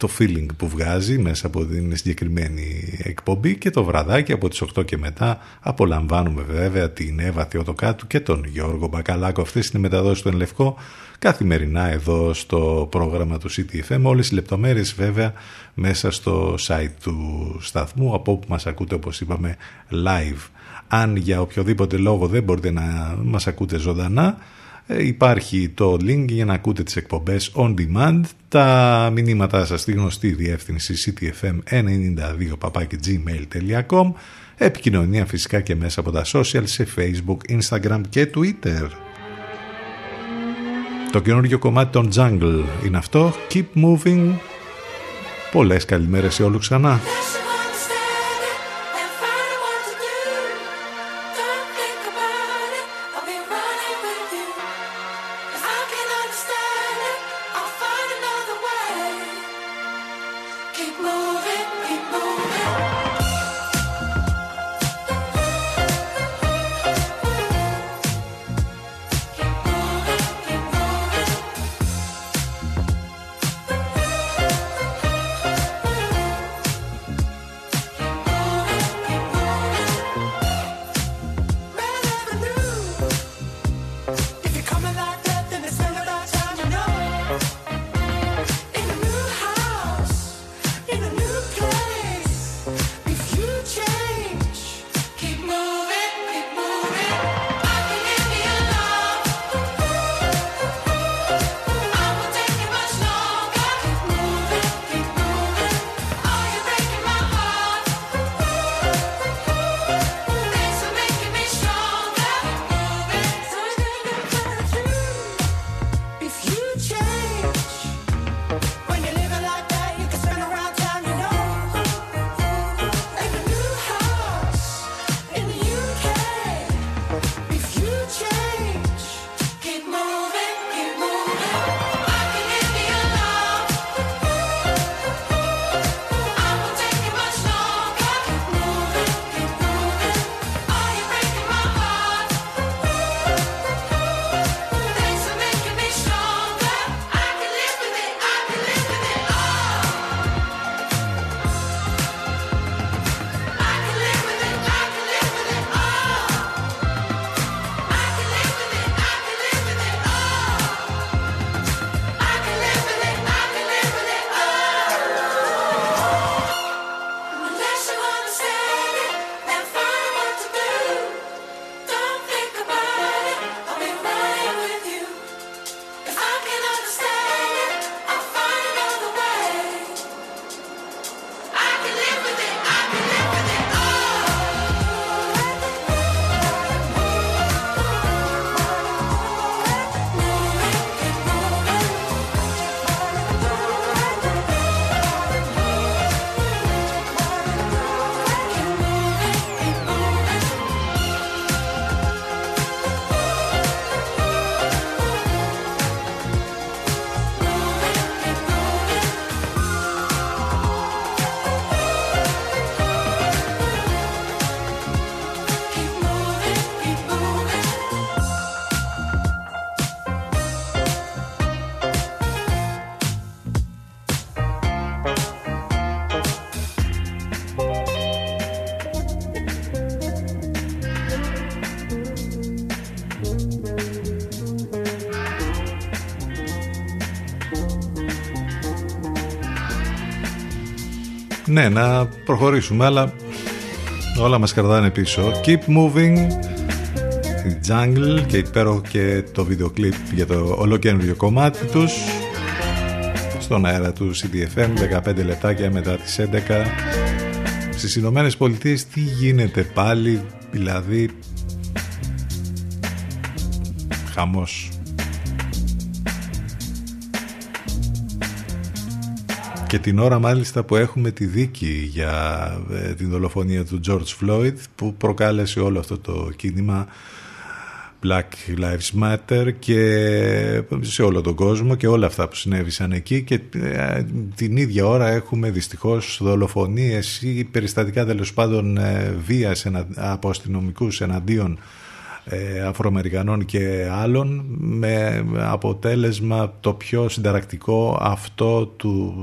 το feeling που βγάζει μέσα από την συγκεκριμένη εκπομπή και το βραδάκι από τις 8 και μετά. Απολαμβάνουμε βέβαια την Εύα Θεοτοκάτου και τον Γιώργο Μπακαλάκο. Αυτές είναι μεταδόσεις του Ενλευκό καθημερινά εδώ στο πρόγραμμα του CTFM όλες οι λεπτομέρειες βέβαια μέσα στο site του σταθμού από όπου μας ακούτε όπως είπαμε live. Αν για οποιοδήποτε λόγο δεν μπορείτε να μας ακούτε ζωντανά ε, υπάρχει το link για να ακούτε τις εκπομπές on demand. Τα μηνύματά σας στη γνωστή διεύθυνση ctfm92 επικοινωνία φυσικά και μέσα από τα social σε facebook, instagram και twitter. Το καινούργιο κομμάτι των Jungle είναι αυτό. Keep Moving. Πολλές καλημέρες σε όλους ξανά Ναι, να προχωρήσουμε, αλλά όλα μας κρατάνε πίσω. Keep moving. Jungle και υπέροχο και το βίντεο κλιπ για το ολοκένουργιο κομμάτι τους στον αέρα του CDFM 15 λεπτάκια μετά τις 11 στις Ηνωμένες Πολιτείες τι γίνεται πάλι δηλαδή χαμός και την ώρα μάλιστα που έχουμε τη δίκη για ε, την δολοφονία του George Floyd που προκάλεσε όλο αυτό το κίνημα Black Lives Matter και σε όλο τον κόσμο και όλα αυτά που συνέβησαν εκεί. Και ε, την ίδια ώρα έχουμε δυστυχώς δολοφονίες ή περιστατικά τέλος πάντων ε, βίας από αστυνομικού εναντίον ε, Αφροαμερικανών και άλλων με αποτέλεσμα το πιο συνταρακτικό αυτό του,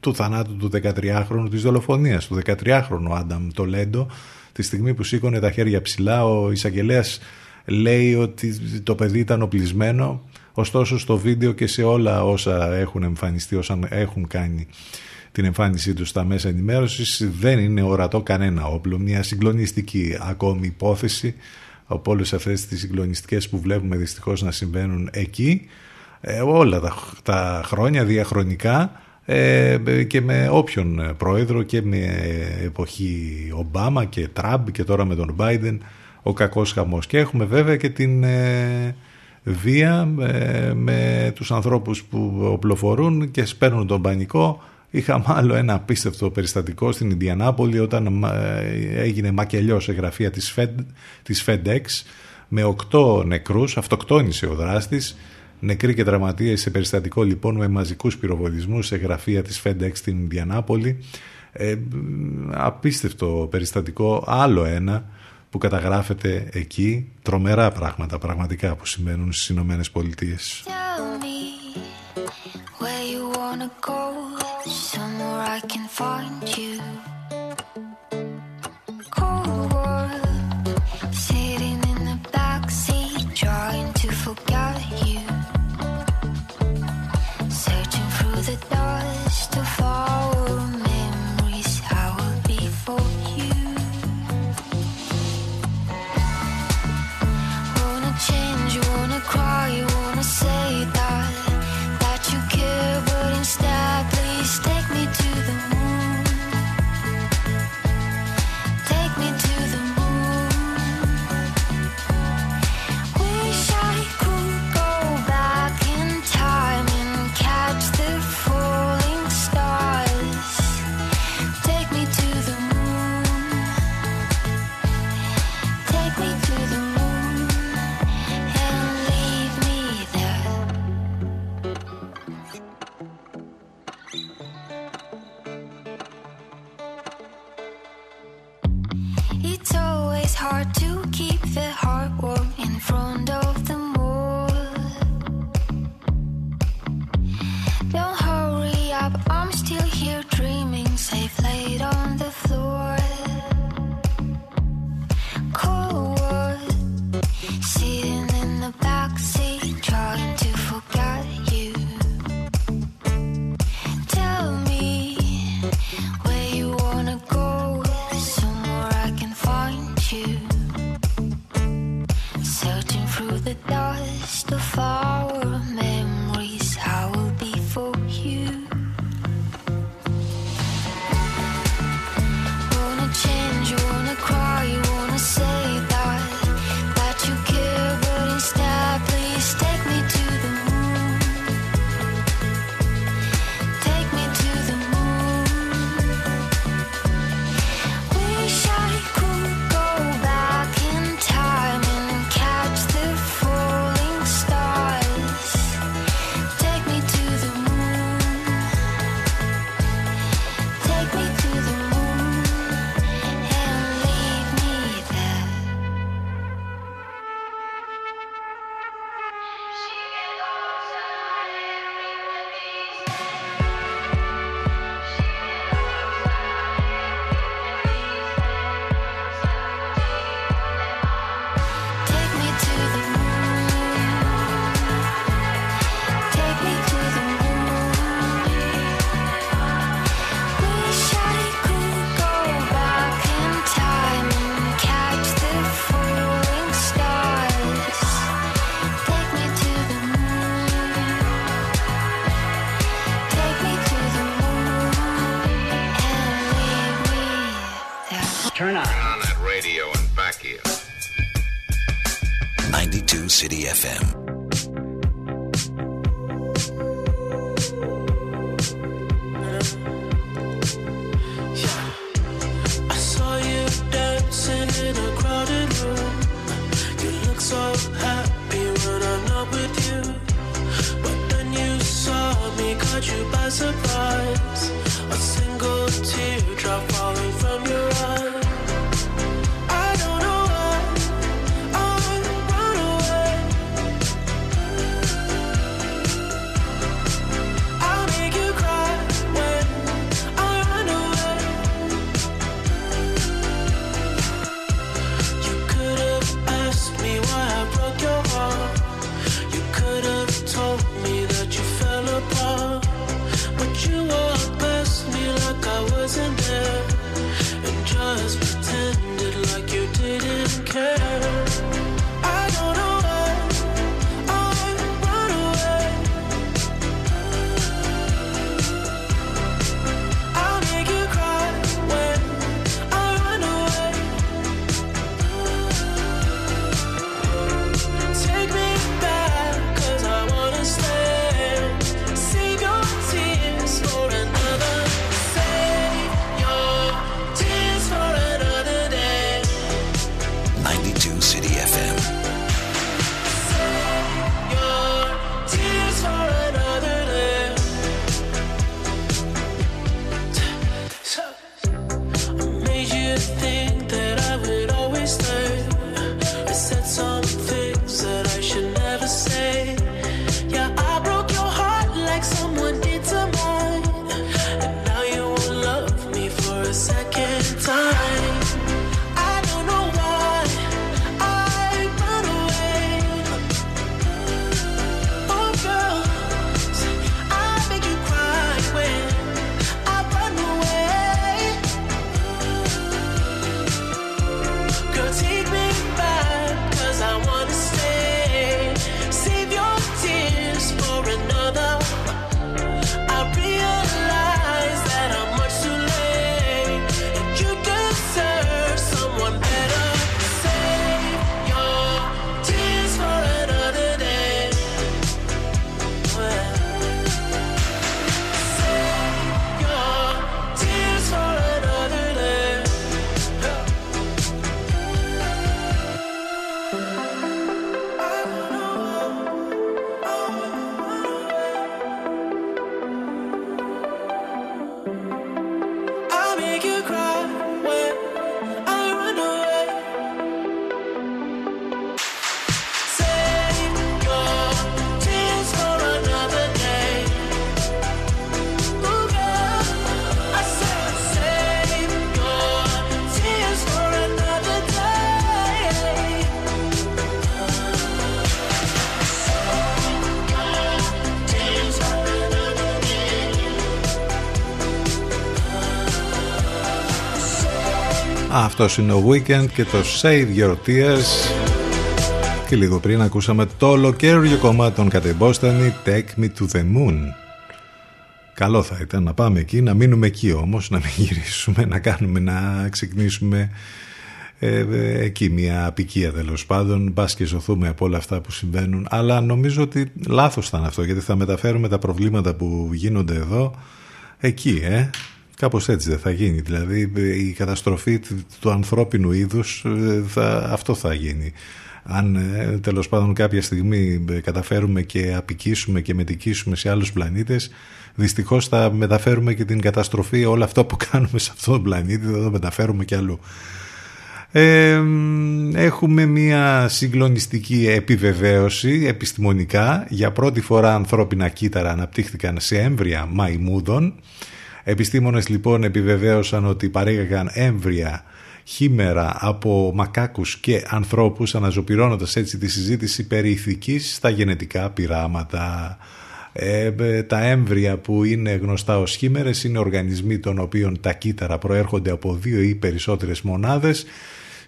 του θανάτου του 13χρονου της δολοφονίας του 13χρονου Άνταμ Τολέντο τη στιγμή που σήκωνε τα χέρια ψηλά ο εισαγγελέας λέει ότι το παιδί ήταν οπλισμένο ωστόσο στο βίντεο και σε όλα όσα έχουν εμφανιστεί όσα έχουν κάνει την εμφάνισή τους στα μέσα ενημέρωσης δεν είναι ορατό κανένα όπλο μια συγκλονιστική ακόμη υπόθεση από όλες αυτές τις συγκλονιστικές που βλέπουμε δυστυχώς να συμβαίνουν εκεί ε, όλα τα, τα χρόνια διαχρονικά ε, και με όποιον πρόεδρο και με εποχή Ομπάμα και Τραμπ και τώρα με τον Biden ο κακός χαμός. Και έχουμε βέβαια και την ε, βία ε, με τους ανθρώπους που οπλοφορούν και σπέρνουν τον πανικό. Είχαμε άλλο ένα απίστευτο περιστατικό στην Ινδιανάπολη όταν ε, έγινε μακελιός σε γραφεία της, Fed, της FedEx με οκτώ νεκρούς, αυτοκτόνησε ο δράστης, νεκροί και τραυματίες σε περιστατικό λοιπόν με μαζικούς πυροβολισμούς σε γραφεία της FedEx στην Ινδιανάπολη. Ε, απίστευτο περιστατικό, άλλο ένα που καταγράφεται εκεί. Τρομερά πράγματα πραγματικά που σημαίνουν στις Ηνωμένες where you wanna go, somewhere I can find you. 92 City FM. Αυτός είναι ο Weekend και το Save Your Tears. Και λίγο πριν ακούσαμε το ολοκαίριο κομμάτι των κατεμπόστανη Take Me to the Moon. Καλό θα ήταν να πάμε εκεί, να μείνουμε εκεί όμως, να μην γυρίσουμε, να κάνουμε, να ξεκινήσουμε ε, ε, εκεί μια απικία τέλος πάντων, μπας και ζωθούμε από όλα αυτά που συμβαίνουν. Αλλά νομίζω ότι λάθος θα είναι αυτό, γιατί θα μεταφέρουμε τα προβλήματα που γίνονται εδώ εκεί, ε. Κάπως έτσι δεν θα γίνει. Δηλαδή η καταστροφή του ανθρώπινου είδους ε, θα, αυτό θα γίνει. Αν ε, τέλος πάντων κάποια στιγμή ε, καταφέρουμε και απικήσουμε και μετικήσουμε σε άλλους πλανήτες δυστυχώς θα μεταφέρουμε και την καταστροφή όλα αυτό που κάνουμε σε αυτόν τον πλανήτη θα το μεταφέρουμε και αλλού. Ε, έχουμε μια συγκλονιστική επιβεβαίωση επιστημονικά. Για πρώτη φορά ανθρώπινα κύτταρα αναπτύχθηκαν σε έμβρια μαϊμούδων. Επιστήμονες λοιπόν επιβεβαίωσαν ότι παρήγαγαν έμβρια χήμερα από μακάκους και ανθρώπους αναζωπυρώνοντας έτσι τη συζήτηση περί ηθικής στα γενετικά πειράματα. Ε, τα έμβρια που είναι γνωστά ως χήμερες είναι οργανισμοί των οποίων τα κύτταρα προέρχονται από δύο ή περισσότερες μονάδες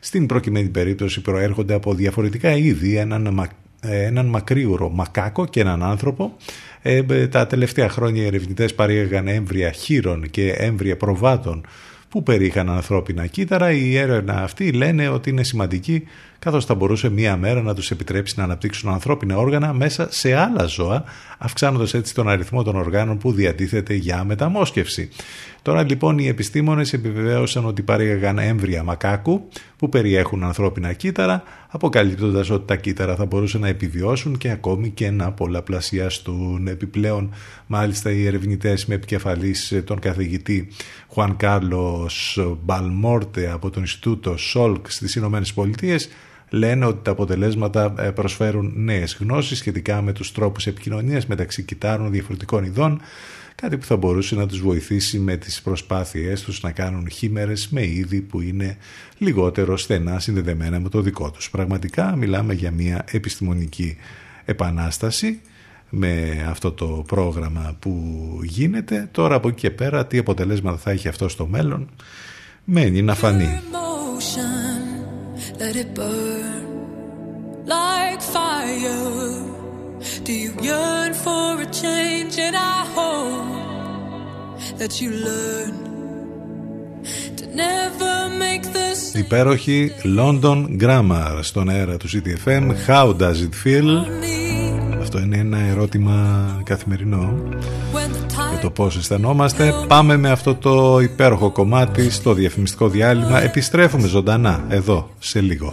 στην προκειμένη περίπτωση προέρχονται από διαφορετικά είδη, έναν, έναν μακρύουρο μακάκο και έναν άνθρωπο. Ε, τα τελευταία χρόνια οι ερευνητές παρήγαγαν έμβρια χείρων και έμβρια προβάτων που περίχαν ανθρώπινα κύτταρα. Η έρευνα αυτή λένε ότι είναι σημαντική καθώς θα μπορούσε μία μέρα να τους επιτρέψει να αναπτύξουν ανθρώπινα όργανα μέσα σε άλλα ζώα, αυξάνοντας έτσι τον αριθμό των οργάνων που διατίθεται για μεταμόσχευση. Τώρα λοιπόν οι επιστήμονες επιβεβαίωσαν ότι παρήγαγαν έμβρια μακάκου που περιέχουν ανθρώπινα κύτταρα, αποκαλύπτοντας ότι τα κύτταρα θα μπορούσαν να επιβιώσουν και ακόμη και να πολλαπλασιαστούν. Επιπλέον, μάλιστα οι ερευνητές με επικεφαλής τον καθηγητή Χουαν Κάρλος Μπελμόντε από το Ινστιτούτο Σόλκ στις Ηνωμένες Πολιτείες λένε ότι τα αποτελέσματα ε, προσφέρουν νέες γνώσεις σχετικά με τους τρόπους επικοινωνίας μεταξύ κυττάρων διαφορετικών ειδών κάτι που θα μπορούσε να τους βοηθήσει με τις προσπάθειές τους να κάνουν χίμαιρες με είδη που είναι λιγότερο στενά συνδεδεμένα με το δικό τους. Πραγματικά μιλάμε για μια επιστημονική επανάσταση με αυτό το πρόγραμμα που γίνεται. Τώρα από εκεί και πέρα τι αποτελέσματα θα έχει αυτό στο μέλλον μένει να φανεί. Do you yearn for a change? And I hope that you learn to never make this. Υπέροχη London Grammar στον αέρα του CTFM. How does it feel? Αυτό είναι ένα ερώτημα καθημερινό για το πώς αισθανόμαστε. Πάμε με αυτό το υπέροχο κομμάτι στο διαφημιστικό διάλειμμα. Επιστρέφουμε ζωντανά εδώ σε λίγο.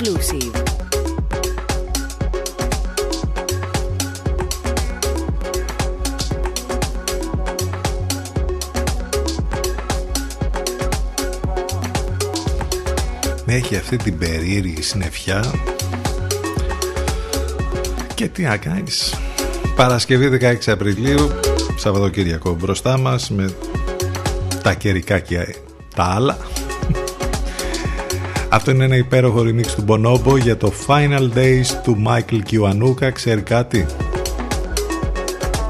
Exclusive. Έχει αυτή την περίεργη συννεφιά. Και τι να κάνεις. Παρασκευή 16 Απριλίου Σαββατοκύριακο μπροστά μας με τα καιρικά και τα άλλα Αυτό είναι ένα υπέροχο remix του Bonobo για το Final Days του Michael Kiwanuka. Ξέρει κάτι;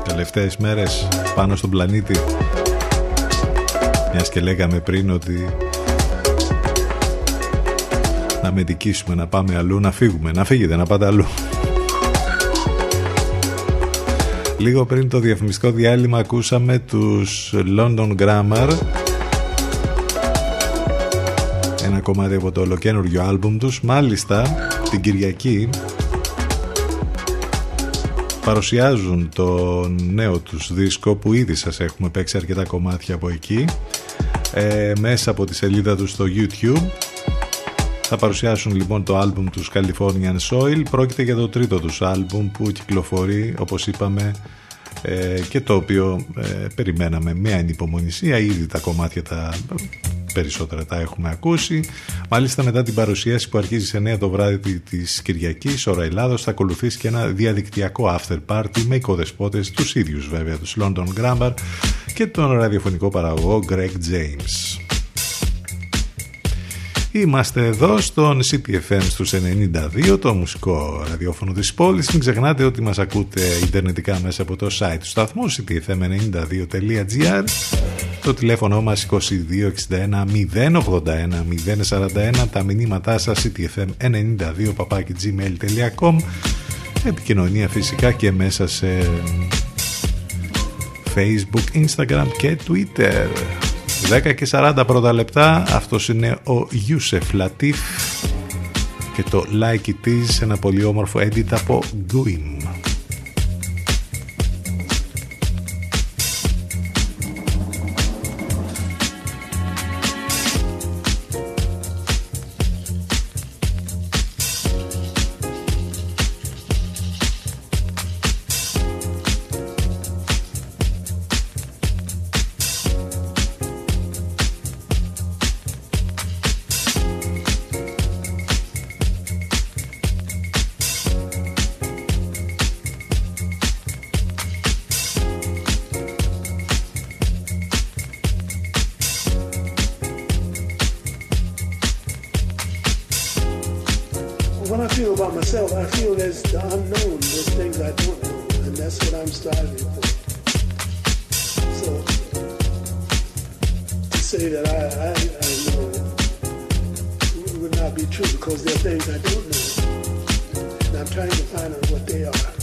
Τελευταίες μέρες πάνω στον πλανήτη. Μιας και λέγαμε πριν ότι να μετικήσουμε, να πάμε αλλού, να φύγουμε, να φύγετε, να πάτε αλλού. Λίγο πριν το διαφημιστικό διάλειμμα ακούσαμε τους London Grammar ένα κομμάτι από το ολοκένουργιο άλμπουμ τους. Μάλιστα την Κυριακή παρουσιάζουν το νέο τους δίσκο που ήδη σας έχουμε παίξει αρκετά κομμάτια από εκεί. Ε, μέσα από τη σελίδα τους στο YouTube. Θα παρουσιάσουν λοιπόν το άλμπουμ τους Californian Soil. Πρόκειται για το τρίτο τους άλμπουμ που κυκλοφορεί όπως είπαμε ε, και το οποίο ε, περιμέναμε. Με ανυπομονησία. Ήδη τα κομμάτια τα περισσότερα τα έχουμε ακούσει. Μάλιστα μετά την παρουσίαση που αρχίζει σε 9 το βράδυ της Κυριακής ώρα Ελλάδος θα ακολουθήσει και ένα διαδικτυακό after party με οικοδεσπότες τους ίδιους βέβαια τους London Grammar και τον ραδιοφωνικό παραγωγό Greg James Είμαστε εδώ στον CTFM στους 92, το μουσικό ραδιόφωνο της πόλης. Μην ξεχνάτε ότι μας ακούτε ιντερνετικά μέσα από το site του σταθμού ctfm92.gr το τηλέφωνο μας 2261 081 041 τα μηνύματά σας ctfm92 gmail.com επικοινωνία φυσικά και μέσα σε Facebook, Instagram και Twitter 10 και 40 πρώτα λεπτά. Αυτός είναι ο Ιούσεφ Λατίφ και το Like It Is ένα πολύ όμορφο edit από trying to find out what they are.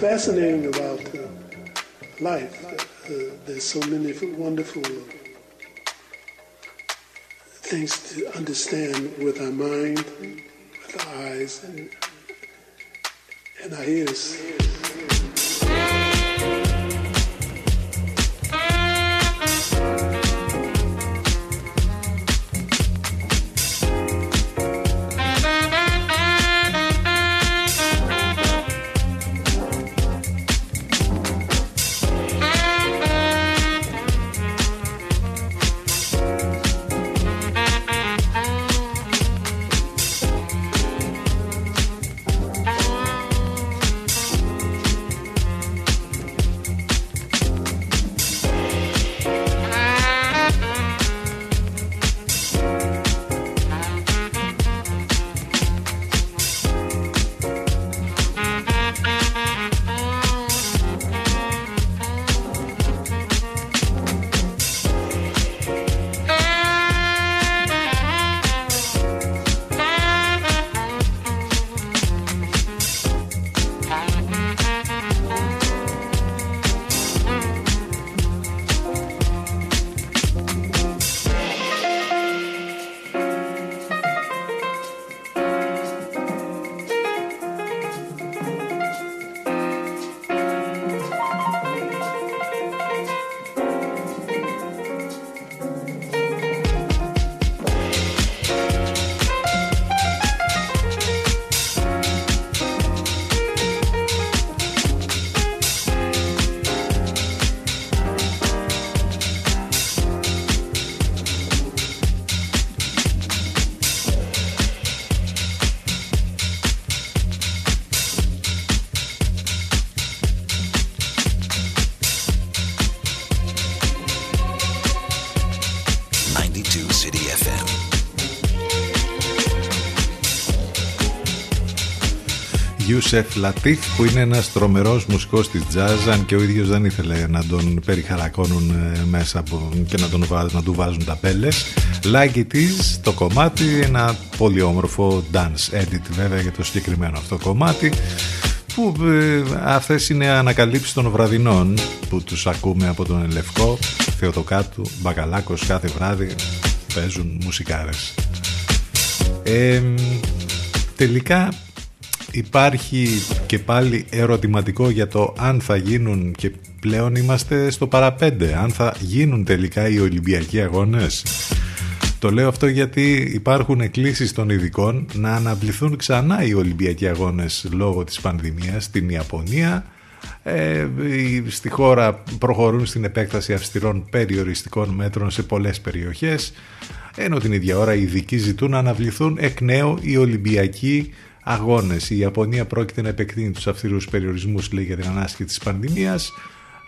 Fascinating about uh, life. Uh, there's so many wonderful things to understand with our mind, with our eyes, and, and our ears. Γιούσεφ Λατίφ που είναι ένας τρομερός μουσικός της jazz αν και ο ίδιος δεν ήθελε να τον περιχαρακώνουν ε, μέσα από, και να, τον βάζουν, να του βάζουν τα πέλες. Like It Is το κομμάτι ένα πολύ όμορφο dance edit βέβαια για το συγκεκριμένο αυτό κομμάτι που ε, αυτές είναι ανακαλύψεις των βραδινών που τους ακούμε από τον Ελευκό Θεοτοκάτου, Μπακαλάκος κάθε βράδυ παίζουν μουσικάρες. Ε, τελικά υπάρχει και πάλι ερωτηματικό για το αν θα γίνουν και πλέον είμαστε στο παραπέντε αν θα γίνουν τελικά οι Ολυμπιακοί Αγώνες. Το λέω αυτό γιατί υπάρχουν εκκλήσεις των ειδικών να αναβληθούν ξανά οι Ολυμπιακοί Αγώνες λόγω της πανδημίας στην Ιαπωνία. Ε, στη χώρα προχωρούν στην επέκταση αυστηρών περιοριστικών μέτρων σε πολλές περιοχές. Ενώ την ίδια ώρα οι ειδικοί ζητούν να αναβληθούν εκ νέου οι Ολυμπιακοί αγώνες. Η Ιαπωνία πρόκειται να επεκτείνει τους αυστηρούς περιορισμούς λέει, για την ανάσκη της πανδημίας.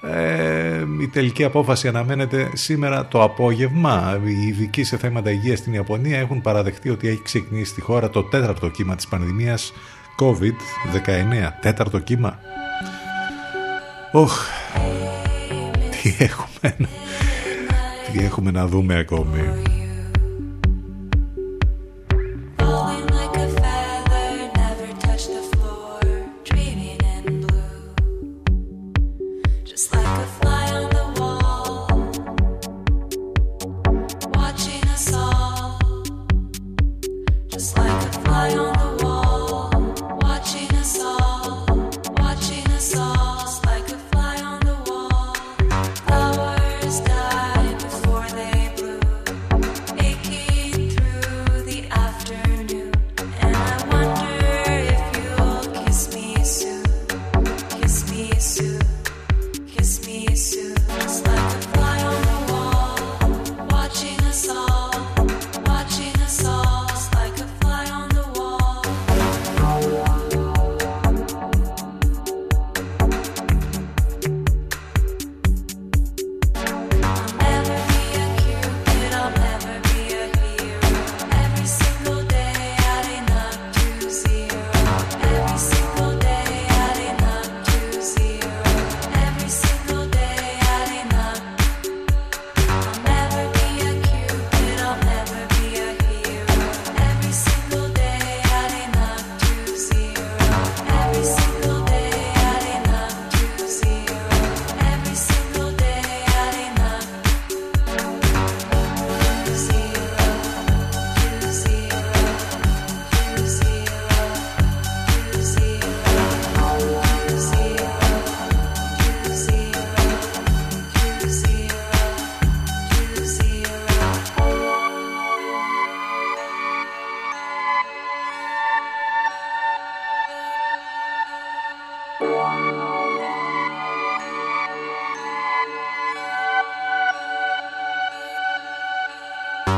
Ε, η τελική απόφαση αναμένεται σήμερα το απόγευμα. Οι ειδικοί σε θέματα υγείας στην Ιαπωνία έχουν παραδεχτεί ότι έχει ξεκινήσει στη χώρα το τέταρτο κύμα της πανδημίας COVID-19. Τέταρτο κύμα. Οχ, τι έχουμε, τι έχουμε να δούμε ακόμη.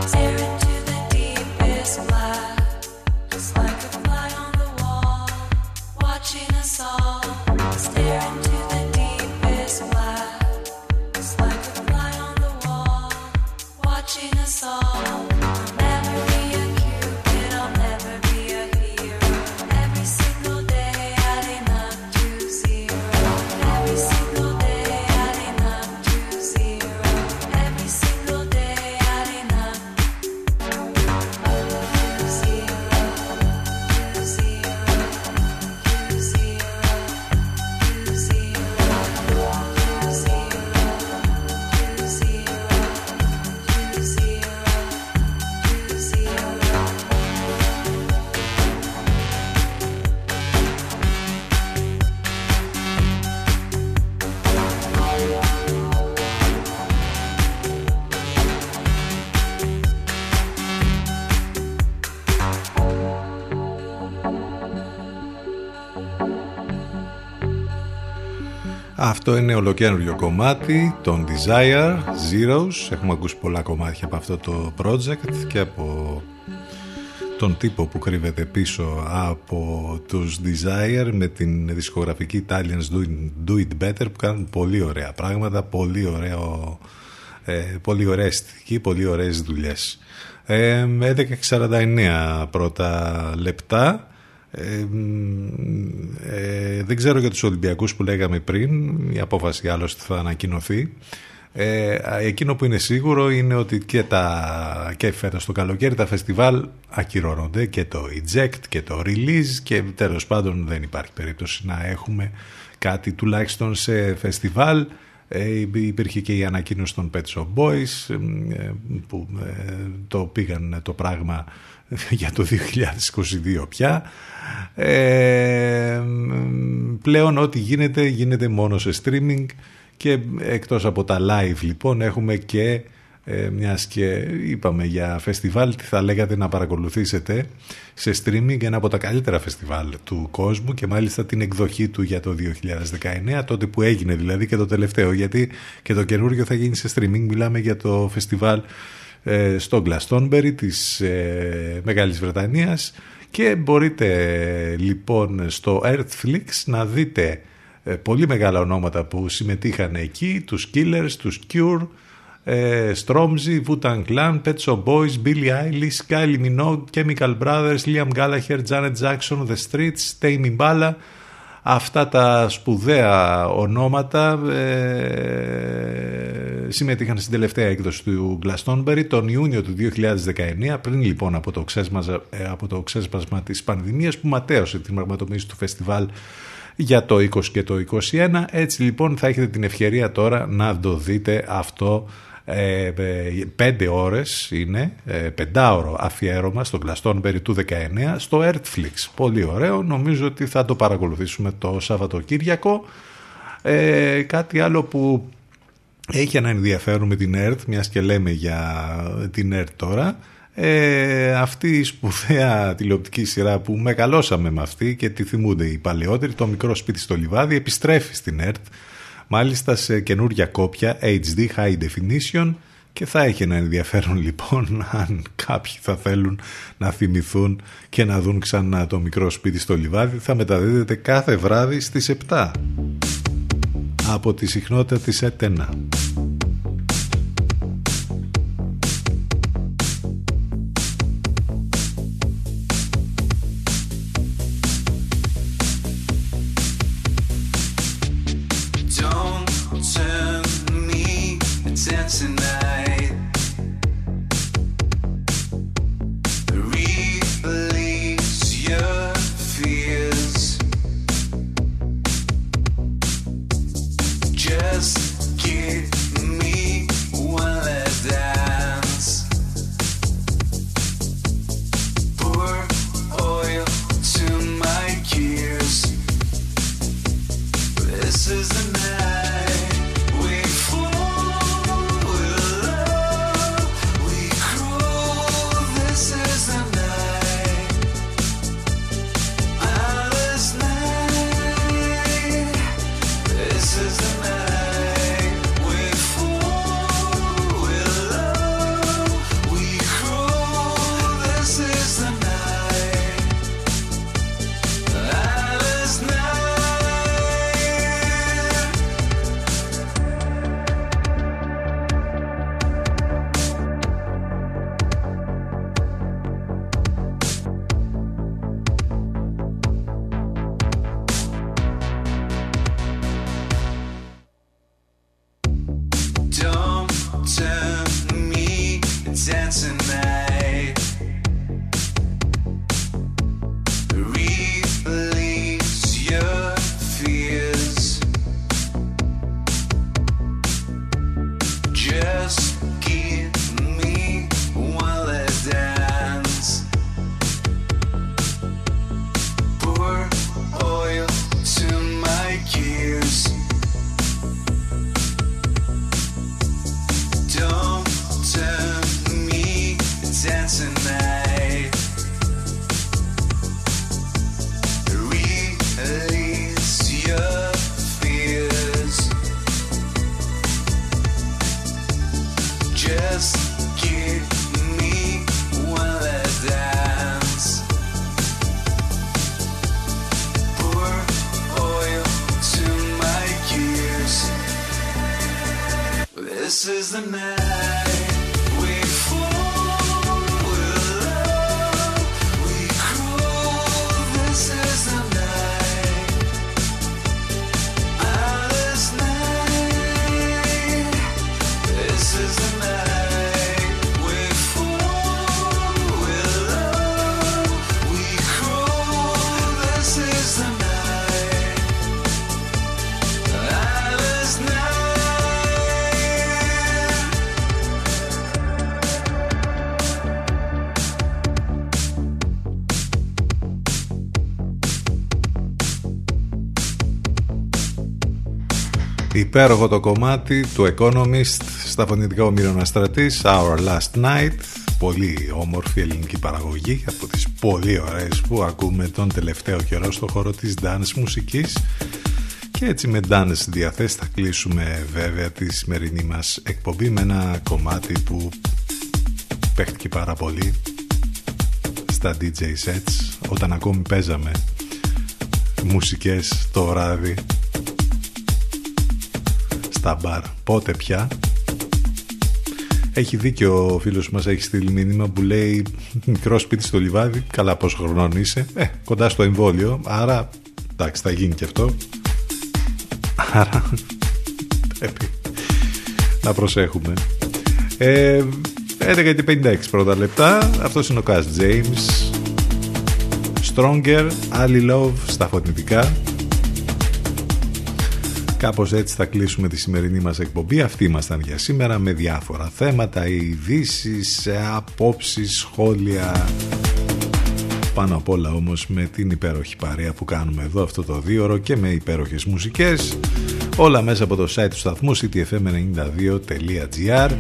Sarah. Αυτό είναι ολοκένουργιο κομμάτι, τον Desire, Zeros. Έχουμε ακούσει πολλά κομμάτια από αυτό το project και από τον τύπο που κρύβεται πίσω από τους Desire με την δισκογραφική Italians Do, Do It Better που κάνουν πολύ ωραία πράγματα, πολύ, ωραίο, ε, πολύ ωραία αισθητική, πολύ ωραίες δουλειές. Ε, 11.49 πρώτα λεπτά Ε, μ, ε, δεν ξέρω για τους Ολυμπιακούς που λέγαμε πριν, η απόφαση άλλωστε θα ανακοινωθεί. Ε, εκείνο που είναι σίγουρο είναι ότι και, τα, και φέτος το καλοκαίρι τα φεστιβάλ ακυρώνονται και το eject και το release και τέλος πάντων δεν υπάρχει περίπτωση να έχουμε κάτι τουλάχιστον σε φεστιβάλ. Ε, υπήρχε και η ανακοίνωση των Pet Shop Boys ε, που ε, το πήγαν το πράγμα για το 2022 πια. Ε, πλέον ό,τι γίνεται γίνεται μόνο σε streaming και εκτός από τα live λοιπόν έχουμε και ε, μιας και είπαμε για φεστιβάλ τι θα λέγατε να παρακολουθήσετε σε streaming ένα από τα καλύτερα φεστιβάλ του κόσμου και μάλιστα την εκδοχή του για το 2019 τότε που έγινε δηλαδή και το τελευταίο γιατί και το καινούργιο θα γίνει σε streaming μιλάμε για το φεστιβάλ ε, στο Glastonbury της ε, Μεγάλης Βρετανίας και μπορείτε λοιπόν στο Earthflix να δείτε ε, πολύ μεγάλα ονόματα που συμμετείχαν εκεί, τους Killers, τους Cure, ε, Stormzy, Wu-Tang Clan, Pet Shop Boys, Billie Eilish, Kylie Minogue, Chemical Brothers, Liam Gallagher, Janet Jackson, The Streets, Tame Impala. Αυτά τα σπουδαία ονόματα ε, συμμετείχαν στην τελευταία έκδοση του Glastonbury τον Ιούνιο του 2019, πριν λοιπόν από το, ξέσπασμα, ε, από το ξέσπασμα της πανδημίας που ματέωσε την πραγματοποίηση του φεστιβάλ για το 20 και το 21. Έτσι λοιπόν θα έχετε την ευκαιρία τώρα να το δείτε αυτό ε, πέντε ώρες είναι, ε, πεντάωρο αφιέρωμα στο Glastonbury του 19 στο Earthflix. Πολύ ωραίο, νομίζω ότι θα το παρακολουθήσουμε το Σαββατοκύριακο. Ε, κάτι άλλο που έχει ένα ενδιαφέρον με την ΕΡΤ, μιας και λέμε για την ΕΡΤ τώρα, ε, αυτή η σπουδαία τηλεοπτική σειρά που μεγαλώσαμε με αυτή και τη θυμούνται οι παλαιότεροι, το μικρό σπίτι στο λιβάδι, επιστρέφει στην ΕΡΤ, μάλιστα σε καινούρια κόπια HD High Definition και θα έχει ένα ενδιαφέρον λοιπόν αν κάποιοι θα θέλουν να θυμηθούν και να δουν ξανά το μικρό σπίτι στο λιβάδι θα μεταδίδεται κάθε βράδυ στις 7 από τη συχνότητα της ΕΤΕΝΑ. the matter? Υπέροχο το κομμάτι του Economist στα φωνητικά ο Αστρατής Our Last Night. Πολύ όμορφη ελληνική παραγωγή από τις πολύ ωραίες που ακούμε τον τελευταίο καιρό στο χώρο της dance μουσικής. Και έτσι με dance διαθέσεις θα κλείσουμε βέβαια τη σημερινή μας εκπομπή με ένα κομμάτι που παίχτηκε πάρα πολύ στα DJ sets όταν ακόμη παίζαμε μουσικές το βράδυ στα μπαρ. Πότε πια. Έχει δίκιο ο φίλος μας έχει στείλει μήνυμα που λέει μικρό σπίτι στο λιβάδι, καλά πόσο χρονών είσαι, ε, κοντά στο εμβόλιο, άρα εντάξει θα γίνει και αυτό. Άρα πρέπει να προσέχουμε. Ε, 11.56 πρώτα λεπτά, αυτός είναι ο Cass James. Stronger, Ali Love στα φωτνητικά. Κάπως έτσι θα κλείσουμε τη σημερινή μας εκπομπή. Αυτοί ήμασταν για σήμερα με διάφορα θέματα, ειδήσεις, απόψεις, σχόλια. Πάνω απ' όλα όμως με την υπέροχη παρέα που κάνουμε εδώ αυτό το δίωρο και με υπέροχες μουσικές. Όλα μέσα από το site του σταθμού ctfm92.gr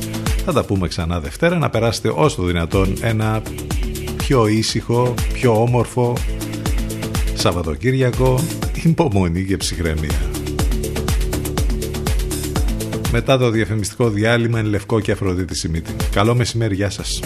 Θα τα πούμε ξανά Δευτέρα να περάσετε όσο το δυνατόν ένα πιο ήσυχο, πιο όμορφο Σαββατοκύριακο υπομονή και ψυχραιμία. Μετά το διαφημιστικό διάλειμμα είναι Λευκό και Αφροδίτη Σιμίτη. Καλό μεσημέρι, γεια σας.